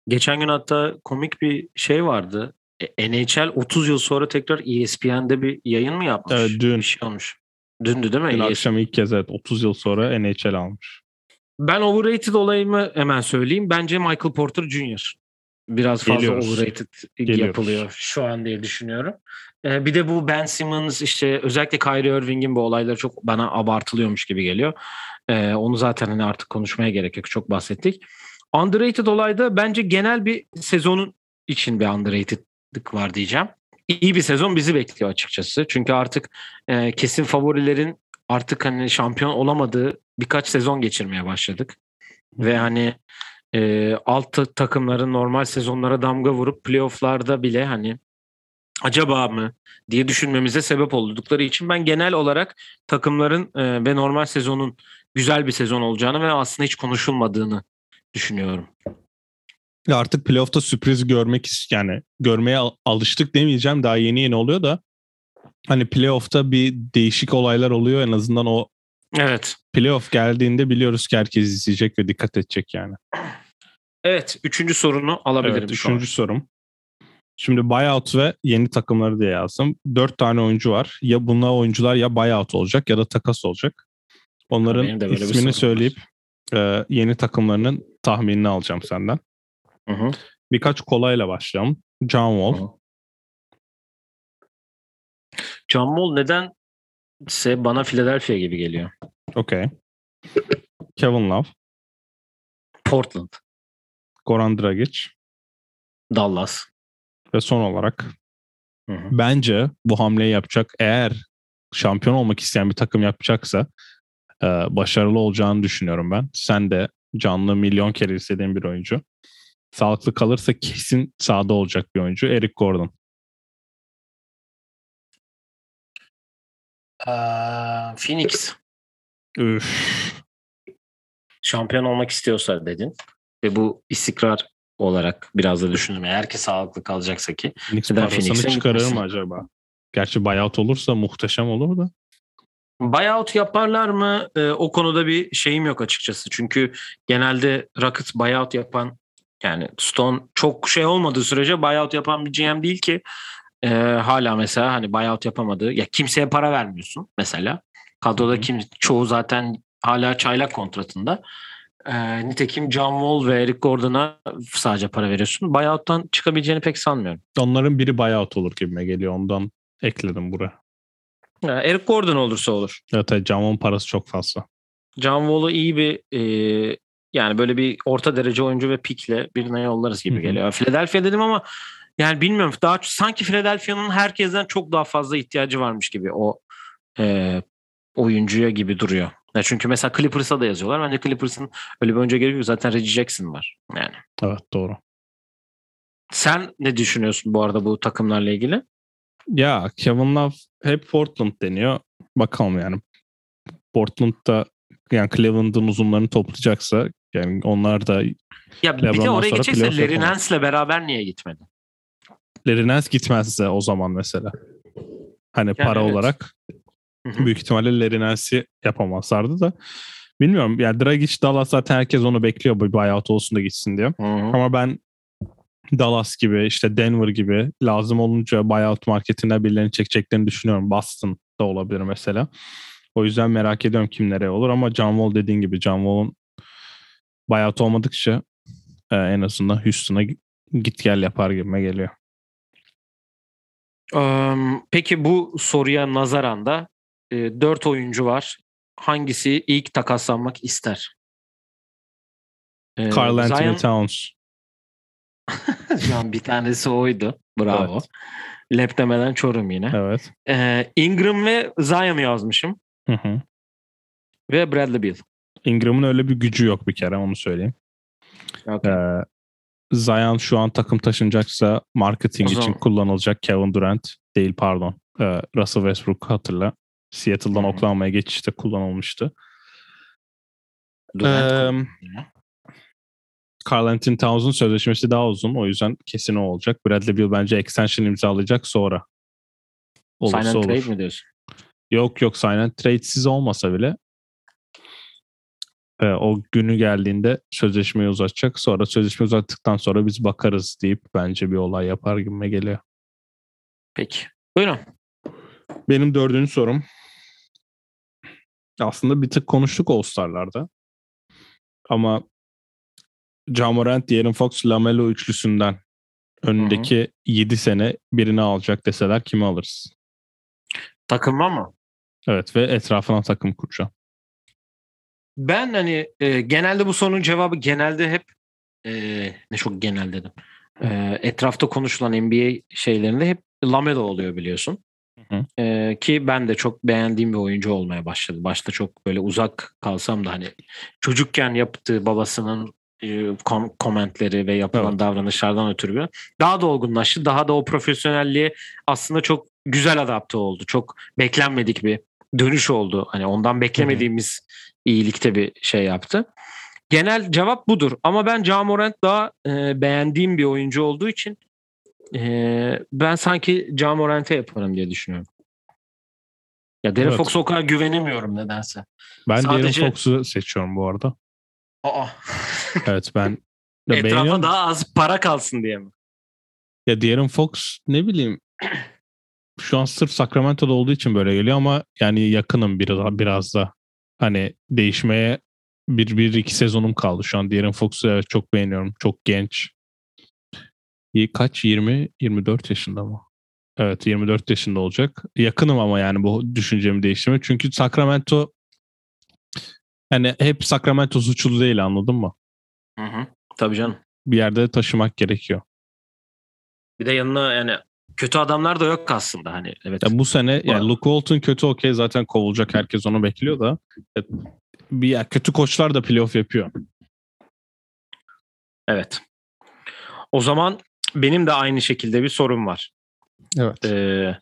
Geçen gün hatta komik bir şey vardı. E, NHL 30 yıl sonra tekrar E ESPN'de bir yayın mı yapmış? Evet, dün. Bir şey olmuş. Dündü değil mi? Dün ESPN. akşam ilk kez evet 30 yıl sonra NHL almış. Ben overrated olayımı hemen söyleyeyim. Bence Michael Porter Jr. Biraz fazla Geliyoruz. overrated Geliyoruz. yapılıyor şu an diye düşünüyorum. Ee, bir de bu Ben Simmons işte özellikle Kyrie Irving'in bu olayları çok bana abartılıyormuş gibi geliyor. Ee, onu zaten hani artık konuşmaya gerek yok. Çok bahsettik. Underrated olayda bence genel bir sezonun için bir underrated'lık var diyeceğim. İyi bir sezon bizi bekliyor açıkçası. Çünkü artık e, kesin favorilerin artık hani şampiyon olamadığı birkaç sezon geçirmeye başladık. Ve hani e, alt ta- takımların normal sezonlara damga vurup playofflarda bile hani acaba mı diye düşünmemize sebep oldukları için ben genel olarak takımların e, ve normal sezonun güzel bir sezon olacağını ve aslında hiç konuşulmadığını düşünüyorum. Ya artık playoff'ta sürpriz görmek yani görmeye al- alıştık demeyeceğim. Daha yeni yeni oluyor da hani playoff'ta bir değişik olaylar oluyor. En azından o Evet. playoff geldiğinde biliyoruz ki herkes izleyecek ve dikkat edecek yani. Evet. Üçüncü sorunu alabilirim. Evet, şu an. üçüncü sorum. Şimdi buyout ve yeni takımları diye yazdım. Dört tane oyuncu var. Ya bunlar oyuncular ya buyout olacak ya da takas olacak. Onların ismini var. söyleyip e, yeni takımlarının tahminini alacağım senden. Hı hı. Birkaç kolayla başlayalım. John Wall, Hı hı. John Wall nedense bana Philadelphia gibi geliyor. okey. Kevin Love, Portland, Goran Dragic Dallas, ve son olarak Hı hı. Bence bu hamleyi yapacak eğer şampiyon olmak isteyen bir takım yapacaksa e, başarılı olacağını düşünüyorum ben. Sen de canlı milyon kere istediğin bir oyuncu. Sağlıklı kalırsa kesin sahada olacak bir oyuncu. Eric Gordon. Aa, Phoenix Üf. şampiyon olmak istiyorsa dedin ve bu istikrar olarak biraz da düşündüm. Eğer ki sağlıklı kalacaksa ki. Phoenix Neden Phoenix'e çıkarır mı acaba? Gerçi buyout olursa muhteşem olur da. Buyout yaparlar mı? Ee, o konuda bir şeyim yok açıkçası. Çünkü genelde Rockets buyout yapan yani Stone çok şey olmadığı sürece buyout yapan bir GM değil ki. Ee, hala mesela hani buyout yapamadığı ya kimseye para vermiyorsun mesela. Kadroda kim çoğu zaten hala çaylak kontratında. Ee, nitekim John Wall ve Eric Gordon'a sadece para veriyorsun. Buyout'tan çıkabileceğini pek sanmıyorum. Onların biri buyout olur gibime geliyor. Ondan ekledim buraya. Eric Gordon olursa olur. Evet, evet Jamon parası çok fazla. John Wall'u iyi bir e, yani böyle bir orta derece oyuncu ve pikle birine yollarız gibi Hı hı. geliyor. Philadelphia dedim ama yani bilmiyorum daha sanki Philadelphia'nın herkesten çok daha fazla ihtiyacı varmış gibi o e, oyuncuya gibi duruyor. Ya çünkü mesela Clippers'a da yazıyorlar. Bence Clippers'ın öyle bir oyuncu gerekiyor. Zaten Reggie Jackson var. Yani Evet doğru. sen ne düşünüyorsun bu arada bu takımlarla ilgili? Ya Kevin Love hep Portland deniyor. Bakalım yani. Portland'da yani Cleveland'ın uzunlarını toplayacaksa yani onlar da Ya bir de oraya playoff Larry. Nance'le beraber niye gitmedi? Larry Nance gitmezse o zaman mesela. Hani para evet. olarak büyük ihtimalle Larry Nance'i yapamazlardı da. Bilmiyorum yani Dragic Dallas zaten herkes onu bekliyor bir buyout olsun da gitsin diye. Hı hı. Ama ben Dallas gibi işte Denver gibi lazım olunca buyout marketine birilerini çekeceklerini düşünüyorum. Boston da olabilir mesela. O yüzden merak ediyorum kim nereye olur ama John Wall dediğin gibi John Wall'un buyout olmadıkça e, en azından Houston'a git gel yapar gibime geliyor. Eee, Peki bu soruya nazaran da e, 4 oyuncu var. Hangisi ilk takaslanmak ister? Ee, Carl Anthony Zion, Towns. *laughs* Lan bir tanesi oydu. Bravo. Evet. Lep demeden Çorum yine. Evet. Ee, Ingram ve Zion yazmışım. Hı hı. Ve Bradley Beal. Ingram'ın öyle bir gücü yok bir kere onu söyleyeyim. Okay. Ee, Zion şu an takım taşınacaksa marketing için kullanılacak Kevin Durant değil pardon. Ee, Russell Westbrook hatırla. Seattle'dan. Oklahoma'ya geçişte kullanılmıştı. Durant Ee. Carl Anthony Towns'un sözleşmesi daha uzun. O yüzden kesin o olacak. Bradley Beal bence extension imzalayacak sonra. Olursa Sign and olur. trade mi diyorsun? Yok yok sign and trade'siz olmasa bile e, o günü geldiğinde sözleşmeyi uzatacak. Sonra sözleşme uzattıktan sonra biz bakarız deyip bence bir olay yapar gibime geliyor. Peki. Buyurun. Benim dördüncü sorum aslında bir tık konuştuk All-Star'larda. Ama Ja Morant, De'Aaron Fox, LaMelo üçlüsünden önündeki 7 sene birini alacak deseler kimi alırız? Takılma mı? Evet ve etrafına takım kuracağım. Ben hani e, genelde bu sorunun cevabı genelde hep e, ne çok genel dedim. E, etrafta konuşulan NBA şeylerinde hep Lamelo oluyor biliyorsun. Hı hı. E, ki ben de çok beğendiğim bir oyuncu olmaya başladı. Başta çok böyle uzak kalsam da hani çocukken yaptığı babasının kom- komentleri ve yapılan Evet. davranışlardan ötürü daha da olgunlaştı. Daha da o profesyonelliğe aslında çok güzel adapte oldu. Çok beklenmedik bir dönüş oldu. Hani ondan beklemediğimiz iyilikte bir şey yaptı. Genel cevap budur. Ama ben Ja Morant daha e, beğendiğim bir oyuncu olduğu için e, ben sanki Ja Morant'e yaparım diye düşünüyorum. Ya De'Aaron Evet. Fox'a o kadar güvenemiyorum nedense. Ben Sadece- De'Aaron Fox'u seçiyorum bu arada. Aa. Evet ben *laughs* de Etrafa daha az para kalsın diye mi? Ya De'Aaron Fox ne bileyim şu an sırf Sacramento'da olduğu için böyle geliyor ama yani yakınım biraz, biraz da. Hani değişmeye bir, bir iki sezonum kaldı şu an. De'Aaron Fox'u evet çok beğeniyorum. Çok genç. Kaç? 20? 24 yaşında mı? Evet 24 yaşında olacak. Yakınım ama yani bu düşüncemi değiştirme. Çünkü Sacramento yani hep Sacramento suçlu değil anladın mı? Hı hı. Tabii canım. Bir yerde taşımak gerekiyor. Bir de yanına yani kötü adamlar da yok aslında hani evet. Ya bu sene yani Var. Luke Walton kötü okey zaten kovulacak herkes onu bekliyor da e, bir ya, kötü koçlar da playoff yapıyor. Evet. O zaman benim de aynı şekilde bir sorum var. Evet. Ee,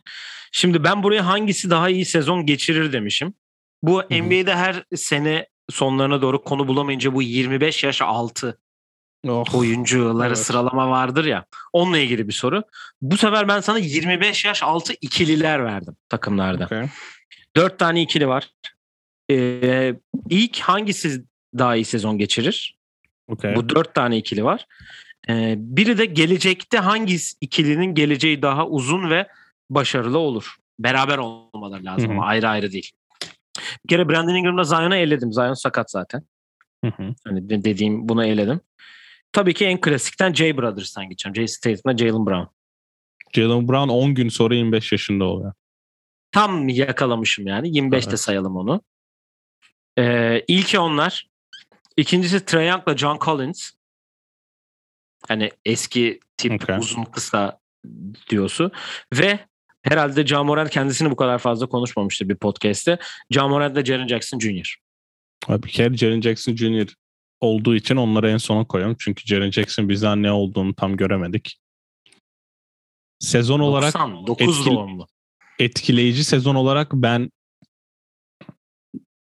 şimdi ben buraya hangisi daha iyi sezon geçirir demişim. Bu. NBA'de her sene sonlarına doğru konu bulamayınca bu 25 yaş altı Oh. oyuncuları Evet. sıralama vardır ya. Onunla ilgili bir soru. Bu sefer ben sana 25 yaş altı ikililer verdim takımlarda. Okay. Dört tane ikili var. Ee, ilk hangisi daha iyi sezon geçirir? Okay. Bu dört tane ikili var. Ee, biri de gelecekte hangi ikilinin geleceği daha uzun ve başarılı olur. Beraber olmaları lazım Hı hı. ama ayrı ayrı değil. Bir kere Brandon Ingram'la Zion'u eledim. Zion sakat zaten. Hı hı. Hani de- dediğim bunu eledim. Tabii ki en klasikten Jay Brothers'tan geçeceğim. Jason Tatum'la Jalen Brown. Jalen Brown 10 gün sonra 25 yaşında oluyor. Tam yakalamışım yani. 25'te Evet. sayalım onu. Ee, ilki onlar. İkincisi Trae Young'la John Collins. Hani eski tip Okay. uzun kısa diyorsu. Ve herhalde John Morant kendisini bu kadar fazla konuşmamıştır bir podcast'te. John Morant'la Jaren Jackson Jr. Abi Bir kere Jaren Jackson Jr. olduğu için onları en sona koyuyorum. Çünkü Jaren Jackson bizden ne olduğunu tam göremedik. Sezon olarak 99 etkili- doğumlu. etkileyici sezon olarak ben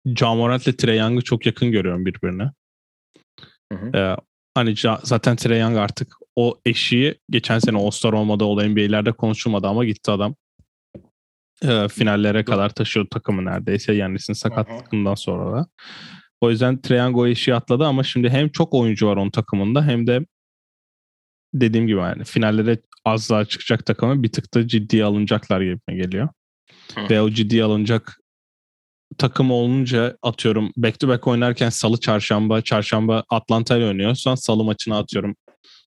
John Morant ile Trae Young'ı çok yakın görüyorum birbirine. Hı hı. Ee, hani zaten Trae Young artık o eşiği geçen sene All-Star olmadı, o NBA'lerde konuşulmadı ama gitti adam. Ee, finallere kadar taşıyor takımı neredeyse. Yannis'in sakatlığından sonra da. O yüzden Trae Young o eşiği atladı ama şimdi hem çok oyuncu var onun takımında hem de dediğim gibi yani finallere az daha çıkacak takımı bir tık da ciddiye alınacaklar gibi geliyor. Hı. Ve o ciddiye alınacak takım olunca atıyorum back to back oynarken salı çarşamba çarşamba Atlanta ile oynuyorsan salı maçına atıyorum.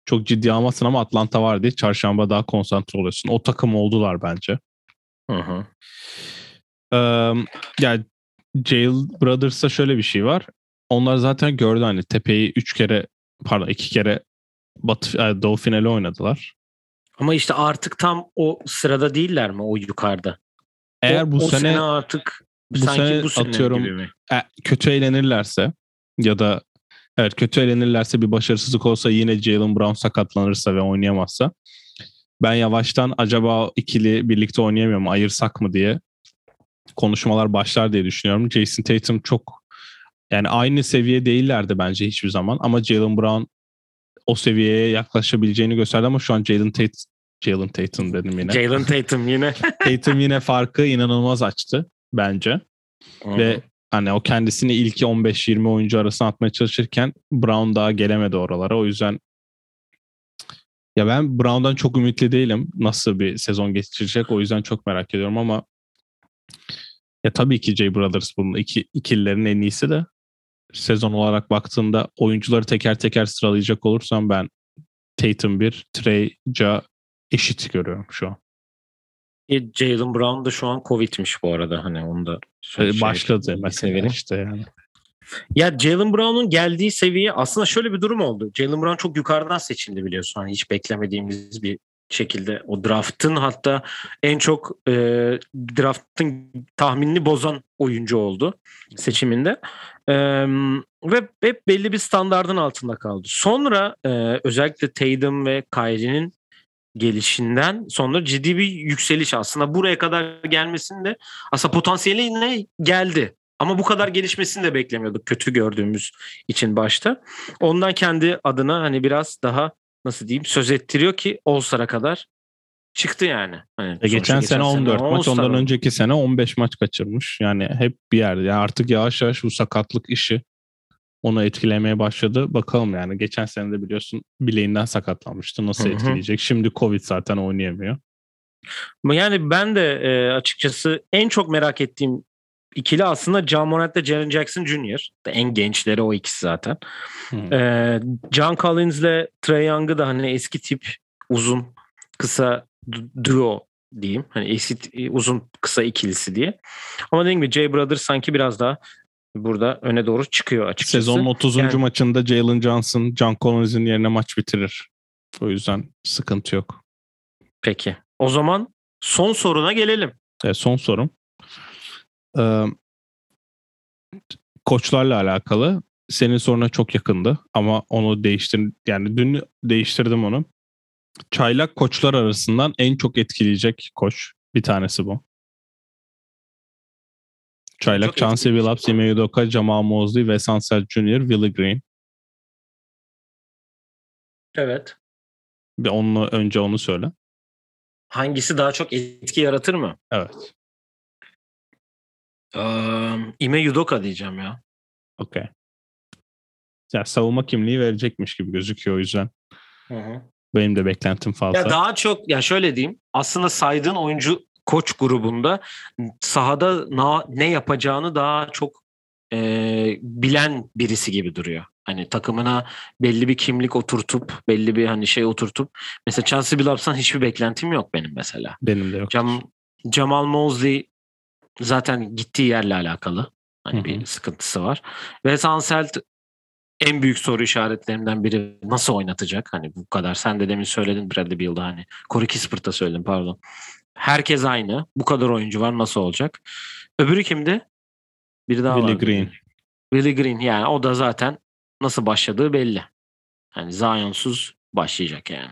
Çok ciddi almazsın ama Atlanta var diye çarşamba daha konsantre oluyorsun. O takım oldular bence. Hı hı. Ee, yani Jail Brothers'ta şöyle bir şey var. Onlar zaten gördü hani tepeyi 3 kere pardon 2 kere Batı, e, Doğu finali oynadılar. Ama işte artık tam o sırada değiller mi o yukarıda? Eğer o, bu o sene, artık bu sanki sene bu sene atıyorum e, kötü eğlenirlerse ya da evet kötü eğlenirlerse bir başarısızlık olsa yine Jalen Brown sakatlanırsa ve oynayamazsa ben yavaştan acaba ikili birlikte oynayamıyor mu ayırsak mı diye konuşmalar başlar diye düşünüyorum. Jason Tatum çok yani aynı seviye değillerdi bence hiçbir zaman ama Jalen Brown o seviyeye yaklaşabileceğini gösterdi ama şu an Jalen Tate Jalen Tatum dedim yine. Jalen Tatum yine. Tatum yine farkı inanılmaz açtı bence. Ve hani o kendisini ilk 15-20 oyuncu arasına atmaya çalışırken Brown daha gelemedi oralara. O yüzden ya ben Brown'dan çok ümitli değilim. Nasıl bir sezon geçirecek o yüzden çok merak ediyorum ama ya tabii ki Jay Brothers bunun iki, ikililerin en iyisi de sezon olarak baktığımda oyuncuları teker teker sıralayacak olursam ben Tatum 1, Trey, Ja eşit görüyorum şu an. E, Jalen Brown da şu an Covid'miş bu arada hani onu da şey- Başladı mesela işte yani. Ya Jalen Brown'un geldiği seviye aslında şöyle bir durum oldu. Jalen Brown çok yukarıdan seçildi biliyorsun. Hani hiç beklemediğimiz bir şekilde o draftın hatta en çok e, draftın tahminini bozan oyuncu oldu seçiminde. E, ve hep belli bir standardın altında kaldı. Sonra e, özellikle Tatum ve Kyrie'nin gelişinden sonra ciddi bir yükseliş aslında buraya kadar gelmesinde aslında potansiyeline geldi. Ama bu kadar gelişmesini de beklemiyorduk kötü gördüğümüz için başta. Ondan kendi adına hani biraz daha nasıl diyeyim söz ettiriyor ki All-Star'a kadar çıktı yani. Hani E geçen, sonuçta sene 14 maç, ondan önceki sene 15 maç kaçırmış. Yani hep bir yerde. Yani artık yavaş yavaş bu sakatlık işi onu etkilemeye başladı. Bakalım yani. Geçen sene de biliyorsun bileğinden sakatlanmıştı. Nasıl Hı hı. etkileyecek? Şimdi Covid zaten oynayamıyor. Yani ben de e, açıkçası en çok merak ettiğim ikili aslında John Morant ile Jaren Jackson Jr. En gençleri o ikisi zaten. Ee, John Collins ile Trae Young'ı da hani eski tip uzun kısa du- duo diyeyim. Hani eski uzun kısa ikilisi diye. Ama dediğim gibi Jay Brothers sanki biraz daha burada öne doğru çıkıyor açıkçası. Sezonun 30. Yani- maçında Jalen Johnson, John Collins'in yerine maç bitirir. O yüzden sıkıntı yok. Peki. O zaman son soruna gelelim. Evet, son sorum. Ee, koçlarla alakalı. Senin soruna çok yakındı ama onu değiştir yani dün değiştirdim onu. Çaylak koçlar arasından en çok etkileyecek koç bir tanesi bu. Çaylak, Çok Chauncey. Billups, Ime Udoka, Jamal Mosley, Wes Unseld Jr., Willie Green. Evet. Bir onu, önce onu söyle. Hangisi daha çok etki yaratır mı? Evet. Ee, Ime Yudoka diyeceğim ya. Okey. Ya savunma kimliği verecekmiş gibi gözüküyor o yüzden. Benim de beklentim fazla. Ya daha çok ya şöyle diyeyim. Aslında saydığın oyuncu koç grubunda sahada na- ne yapacağını daha çok e, bilen birisi gibi duruyor. Hani takımına belli bir kimlik oturtup belli bir hani şey oturtup mesela Chauncey Billups'tan hiçbir beklentim yok benim mesela. Benim de yok. Cam, Jamal Mosley zaten gittiği yerle alakalı. Hani Hı hı. bir sıkıntısı var. Ve Sanselt en büyük soru işaretlerimden biri nasıl oynatacak? Hani bu kadar. Sen de demin söyledin Bradley Beal'da hani. Corey Kispert'ta söyledin pardon. Herkes aynı. Bu kadar oyuncu var nasıl olacak? Öbürü kimdi? Biri daha Willie vardı. Green. Willie Green yani o da zaten nasıl başladığı belli. Yani Zion'suz başlayacak yani.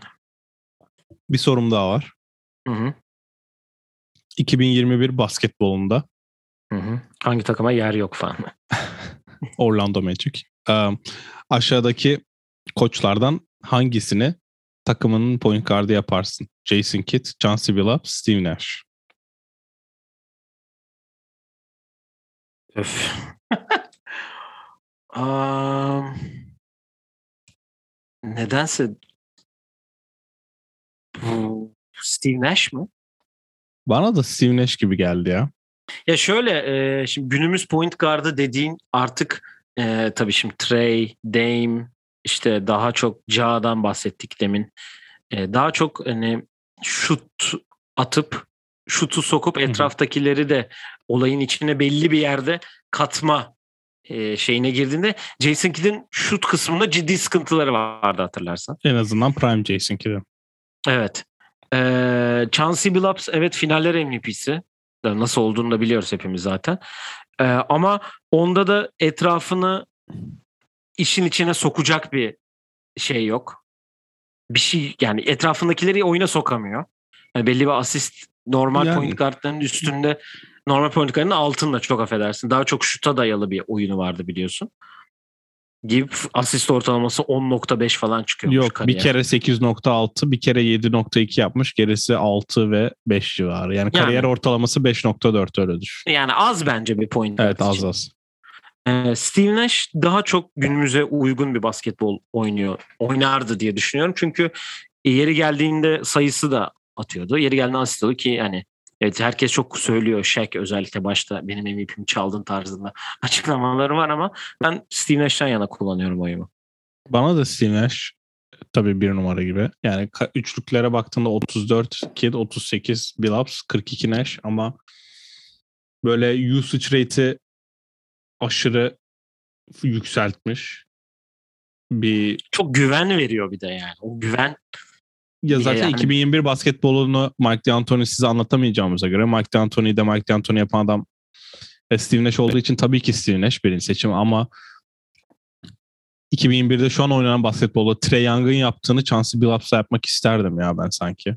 Bir sorum daha var. Hı hı. 2021 basketbolunda Hı hı. Hangi takıma yer yok falan. *laughs* Orlando Magic. Ee, aşağıdaki koçlardan hangisini takımının point guard'ı yaparsın? Jason Kidd, Chauncey Billups, Steve Nash. Öf. *laughs* Am, nedense bu Steve Nash mı? Bana da Steve Nash gibi geldi ya. Ya şöyle e, şimdi günümüz point guard'ı dediğin artık e, tabii şimdi Trey, Dame işte daha çok Ja'dan bahsettik demin. E, daha çok hani şut atıp şutu sokup etraftakileri de olayın içine belli bir yerde katma e, şeyine girdiğinde Jason Kidd'in şut kısmında ciddi sıkıntıları vardı hatırlarsan. En azından Prime Jason Kidd'in. Evet. Ee, Chauncey Billups evet finaller MVP'si. Nasıl olduğunu da biliyoruz hepimiz zaten. Ee, ama onda da etrafını işin içine sokacak bir şey yok. Bir şey yani etrafındakileri oyuna sokamıyor. Yani belli bir asist normal Yani- point guardların üstünde normal point guardının altında çok affedersin. Daha çok şuta dayalı bir oyunu vardı biliyorsun. Gibi asist ortalaması 10.5 falan çıkıyormuş. Yok bir kariyer. kere 8.6 bir kere 7.2 yapmış. Gerisi 6 ve 5 civarı. Yani kariyer ortalaması 5.4 öyle düşün. Yani az bence bir point guard Evet az için. az. Ee, Steve Nash daha çok günümüze uygun bir basketbol oynuyor. Oynardı diye düşünüyorum. Çünkü yeri geldiğinde sayısı da atıyordu. Yeri geldiğinde asist ki yani evet herkes çok söylüyor. Shaq özellikle başta benim MVP'mi çaldın tarzında *laughs* açıklamaları var ama ben Steve Nash'tan yana kullanıyorum oyumu. Bana da Steve Nash tabii bir numara gibi. Yani üçlüklere baktığında 34 Kidd, 38 Billups, 42 Nash ama böyle usage rate'i aşırı yükseltmiş. Bir Çok güven veriyor bir de yani. O güven ya zaten Yani- 2021 basketbolunu Mike D'Antoni size anlatamayacağımıza göre Mike D'Antoni'yi de Mike D'Antoni yapan adam ve Steve Nash olduğu için tabii ki Steve Nash birinci seçim ama 2021'de şu an oynanan basketbolda Trey Young'ın yaptığını Chauncey Billups'la yapmak isterdim ya ben sanki.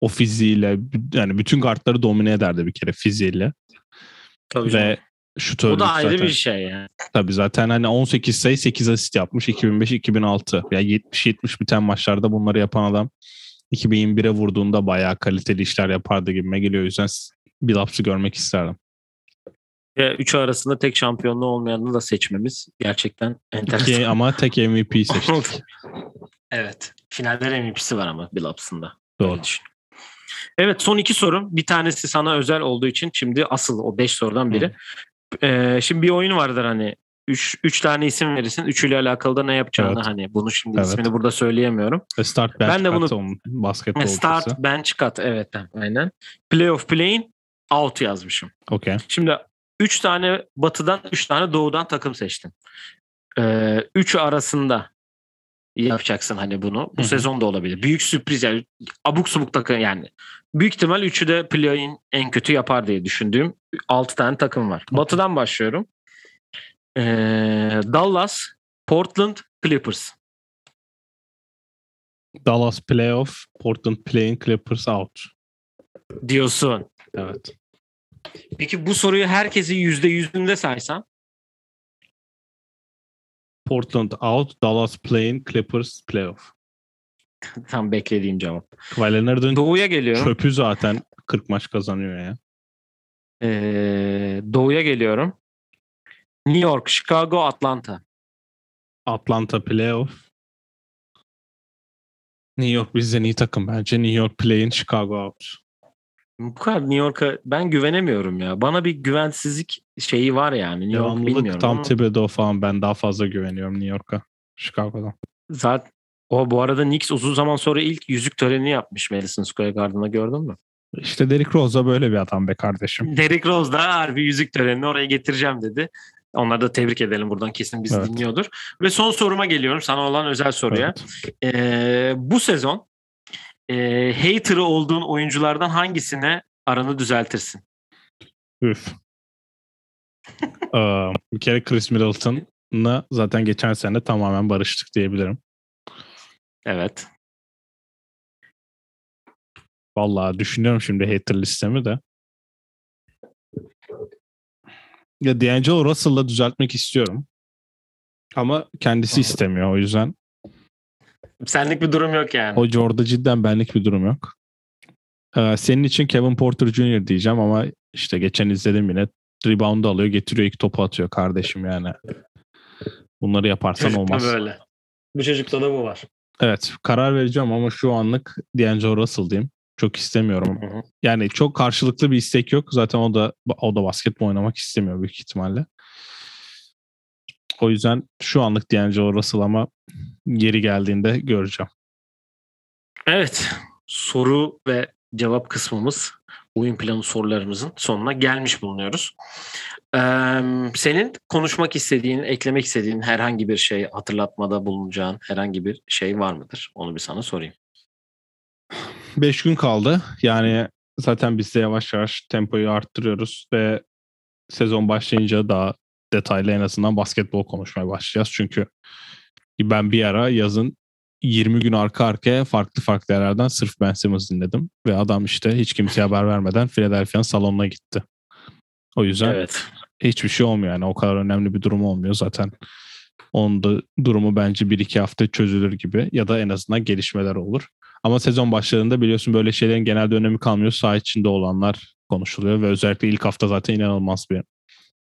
O fiziğiyle yani bütün guardları domine ederdi bir kere fiziğiyle tabii ve şutörlük o da ayrı zaten. bir şey yani. Tabii zaten hani 18 sayı 8 asist yapmış 2005-2006. Yani 70-70 biten maçlarda bunları yapan adam 2021'e vurduğunda bayağı kaliteli işler yapardı gibime geliyor. O yüzden Billups'ı görmek isterdim. Ve üçü arasında tek şampiyonluğu olmayanını da seçmemiz gerçekten enteresan. İki, ama tek MVP *laughs* seçtik. evet. Finaller MVP'si var ama Billups'ın da. Doğru. Evet son iki sorum. Bir tanesi sana özel olduğu için şimdi asıl o beş sorudan biri. Ee, şimdi bir oyun vardır hani. Üç, üç tane isim verirsin. Üçüyle alakalı da ne yapacağını Evet. hani bunu şimdi Evet. ismini burada söyleyemiyorum. Ve Start bench Ben de bunu- cut onun basketbol Start, ultrası. bench, cut. Evet aynen. Playoff play'in out yazmışım. Okey. Şimdi 3 tane batıdan 3 tane doğudan takım seçtim. Ee, üçü arasında yapacaksın hani bunu. Bu sezon da olabilir. Büyük sürpriz yani abuk subuk takım yani. Büyük ihtimal üçü de play-in en kötü yapar diye düşündüğüm 6 tane takım var. Batı'dan başlıyorum. Ee, Dallas, Portland, Clippers. Dallas playoff, Portland playing, Clippers out. diyorsun. Evet. Peki bu soruyu herkesin %100'ünde saysan Portland out, Dallas playing, Clippers playoff. *laughs* tam beklediğim cevap. Kawhi Leonard'ın Doğu'ya geliyorum. çöpü zaten 40 maç kazanıyor ya. Ee, Doğu'ya geliyorum. New York, Chicago, Atlanta. Atlanta playoff. New York bizden iyi takım bence. New York playing, Chicago out. Bu kadar New York'a ben güvenemiyorum ya. Bana bir güvensizlik şeyi var yani. New York bilmiyorum tam ama Thibodeau falan ben daha fazla güveniyorum New York'a. Chicago'dan. zaten o bu arada Knicks uzun zaman sonra ilk yüzük törenini yapmış Madison Square Garden'da gördün mü? İşte Derrick Rose da böyle bir adam be kardeşim. Derrick Rose da harbi yüzük törenini oraya getireceğim dedi. Onları da tebrik edelim buradan kesin bizi Evet. dinliyordur. Ve son soruma geliyorum sana olan özel soruya. Evet. Ee, bu sezon e, hater'ı olduğun oyunculardan hangisine aranı düzeltirsin? Üf. *laughs* Ee, bir kere Chris Middleton'la zaten geçen sene tamamen barıştık diyebilirim. Evet. Vallahi düşünüyorum şimdi hater listemi de. Ya D'Angelo Russell'la düzeltmek istiyorum. Ama kendisi istemiyor o yüzden. Senlik bir durum yok yani. O orada cidden benlik bir durum yok. Ee, senin için Kevin Porter Jr. diyeceğim ama işte geçen izledim yine. Rebound alıyor getiriyor ilk topu atıyor kardeşim yani. Bunları yaparsan Çocukta olmaz. böyle. Bu çocukta da bu var. Evet karar vereceğim ama şu anlık D'Angelo Russell diyeyim. Çok istemiyorum. Hı hı. Yani çok karşılıklı bir istek yok. Zaten o da o da basketbol oynamak istemiyor büyük ihtimalle. O yüzden şu anlık D'Angelo Russell ama geri geldiğinde göreceğim. Evet. Soru ve cevap kısmımız oyun planı sorularımızın sonuna gelmiş bulunuyoruz. Ee, senin konuşmak istediğin, eklemek istediğin herhangi bir şey, hatırlatmada bulunacağın herhangi bir şey var mıdır? Onu bir sana sorayım. 5 gün kaldı. Yani zaten biz de yavaş yavaş tempoyu arttırıyoruz ve sezon başlayınca daha detaylı en azından basketbol konuşmaya başlayacağız. Çünkü ben bir ara yazın 20 gün arka arkaya farklı farklı yerlerden sırf Ben Simmons dinledim. Ve adam işte hiç kimseye haber vermeden Philadelphia'nın salonuna gitti. O yüzden Evet. hiçbir şey olmuyor yani o kadar önemli bir durum olmuyor zaten. Onun da durumu bence 1-2 hafta çözülür gibi ya da en azından gelişmeler olur. Ama sezon başlarında biliyorsun böyle şeylerin genelde önemi kalmıyor. Saha içinde olanlar konuşuluyor ve özellikle ilk hafta zaten inanılmaz bir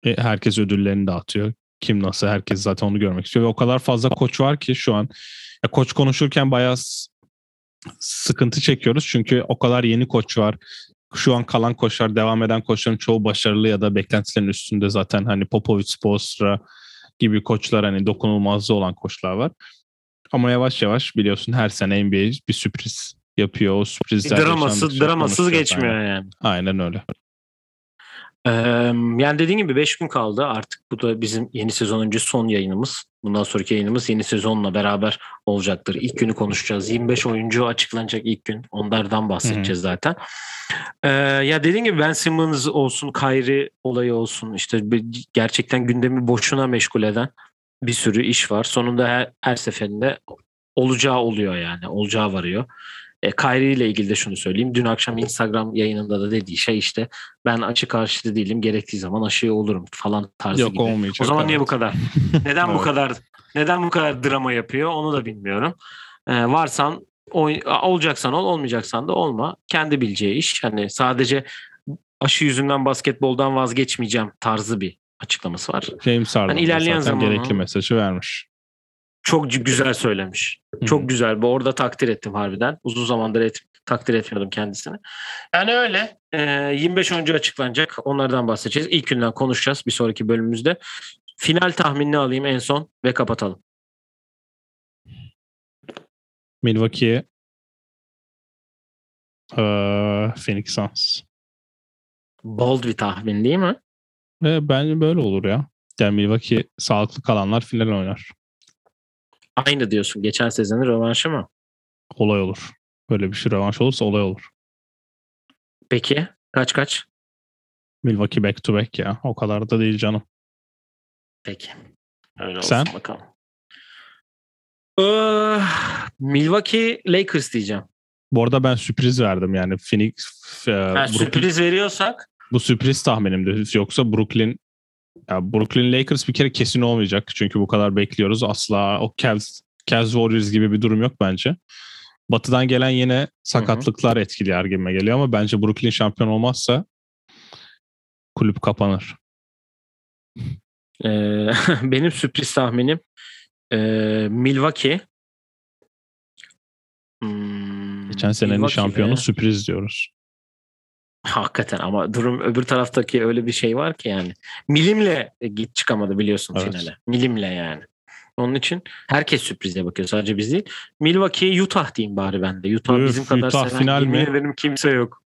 e, herkes ödüllerini dağıtıyor. Kim nasıl herkes zaten onu görmek istiyor ve o kadar fazla koç var ki şu an ya koç konuşurken bayağı sıkıntı çekiyoruz çünkü o kadar yeni koç var. Şu an kalan koçlar, devam eden koçların çoğu başarılı ya da beklentilerin üstünde zaten hani Popovic, Spoelstra gibi koçlar hani dokunulmazlığı olan koçlar var. Ama yavaş yavaş biliyorsun her sene NBA bir sürpriz yapıyor. O sürprizler Draması, yaşandıkça dramasız geçmiyor Aynen, yani. Aynen öyle. Ee, yani dediğim gibi 5 gün kaldı. Artık bu da bizim yeni sezon önce son yayınımız. Bundan sonraki yayınımız yeni sezonla beraber olacaktır. İlk günü konuşacağız. 25 oyuncu açıklanacak ilk gün. Onlardan bahsedeceğiz zaten. Ee, ya dediğim gibi Ben Simmons olsun, Kyrie olayı olsun. işte gerçekten gündemi boşuna meşgul eden bir sürü iş var. Sonunda her, her seferinde olacağı oluyor yani. Olacağı varıyor. E, Kyrie ile ilgili de şunu söyleyeyim. Dün akşam Instagram yayınında da dediği şey işte ben aşı karşıtı değilim. Gerektiği zaman aşıya olurum falan tarzı Yok gibi. olmayacak. O zaman niye evet. bu kadar? *laughs* Neden bu kadar? Neden bu kadar drama yapıyor? Onu da bilmiyorum. Ee, varsan oy- olacaksan ol, olmayacaksan da olma. Kendi bileceği iş. Hani sadece aşı yüzünden basketboldan vazgeçmeyeceğim tarzı bir açıklaması var. James Harden Hani da ilerleyen zaten zaman- gerekli mesajı vermiş. Çok güzel söylemiş. Çok güzel. Bu orada takdir ettim harbiden. Uzun zamandır et, takdir etmiyordum kendisini. Yani öyle. Ee, 25 oyuncu açıklanacak. Onlardan bahsedeceğiz. İlk günden konuşacağız bir sonraki bölümümüzde. Final tahminini alayım en son ve kapatalım. Milwaukee eee, Phoenix Suns. Bold bir tahmin değil mi? Ve bence böyle olur ya. Yani Milwaukee sağlıklı kalanlar final oynar. Aynı diyorsun. Geçen sezonun rövanşı mı? Olay olur. Böyle bir şey rövanş olursa olay olur. Peki kaç kaç? Milwaukee back to back ya. O kadar da değil canım. Peki. Öyle olsun Sen? bakalım. Ee, Milwaukee Lakers diyeceğim. Bu arada ben sürpriz verdim yani Phoenix e, Ha, Brooklyn- sürpriz veriyorsak bu sürpriz tahminimdi. Yoksa Brooklyn ya Brooklyn Lakers bir kere kesin olmayacak. Çünkü bu kadar bekliyoruz. Asla o Cavs, Cavs Warriors gibi bir durum yok bence. Batı'dan gelen yine sakatlıklar etkiliyor gibime geliyor ama bence Brooklyn şampiyon olmazsa kulüp kapanır. e, *laughs* benim sürpriz tahminim e, Milwaukee. Hmm, Geçen senenin Milwaukee şampiyonu ve- sürpriz diyoruz. *laughs* Hakikaten ama durum öbür taraftaki öyle bir şey var ki yani. Milimle git çıkamadı biliyorsun Evet. finale. Milimle yani. Onun için herkes sürprize bakıyor. Sadece biz değil. Milwaukee Utah diyeyim bari ben de. Utah Üf, bizim kadar Utah seven final mi? ederim kimse yok.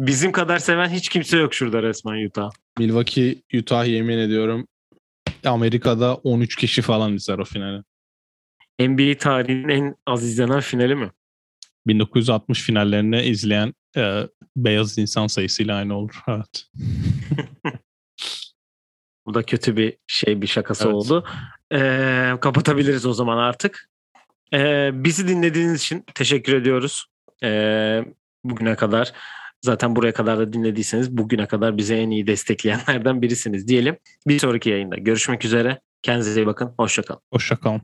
Bizim kadar seven hiç kimse yok şurada resmen Utah. Milwaukee, Utah yemin ediyorum Amerika'da 13 kişi falan izler o finali. NBA tarihinin en az izlenen finali mi? 1960 finallerini izleyen e, beyaz insan sayısıyla aynı olur. Evet. *laughs* Bu da kötü bir şey bir şakası Evet. oldu. Ee, kapatabiliriz o zaman artık. Ee, bizi dinlediğiniz için teşekkür ediyoruz. Ee, bugüne kadar zaten buraya kadar da dinlediyseniz bugüne kadar bize en iyi destekleyenlerden birisiniz diyelim. Bir sonraki yayında görüşmek üzere. Kendinize iyi bakın. Hoşçakalın. Hoşçakalın.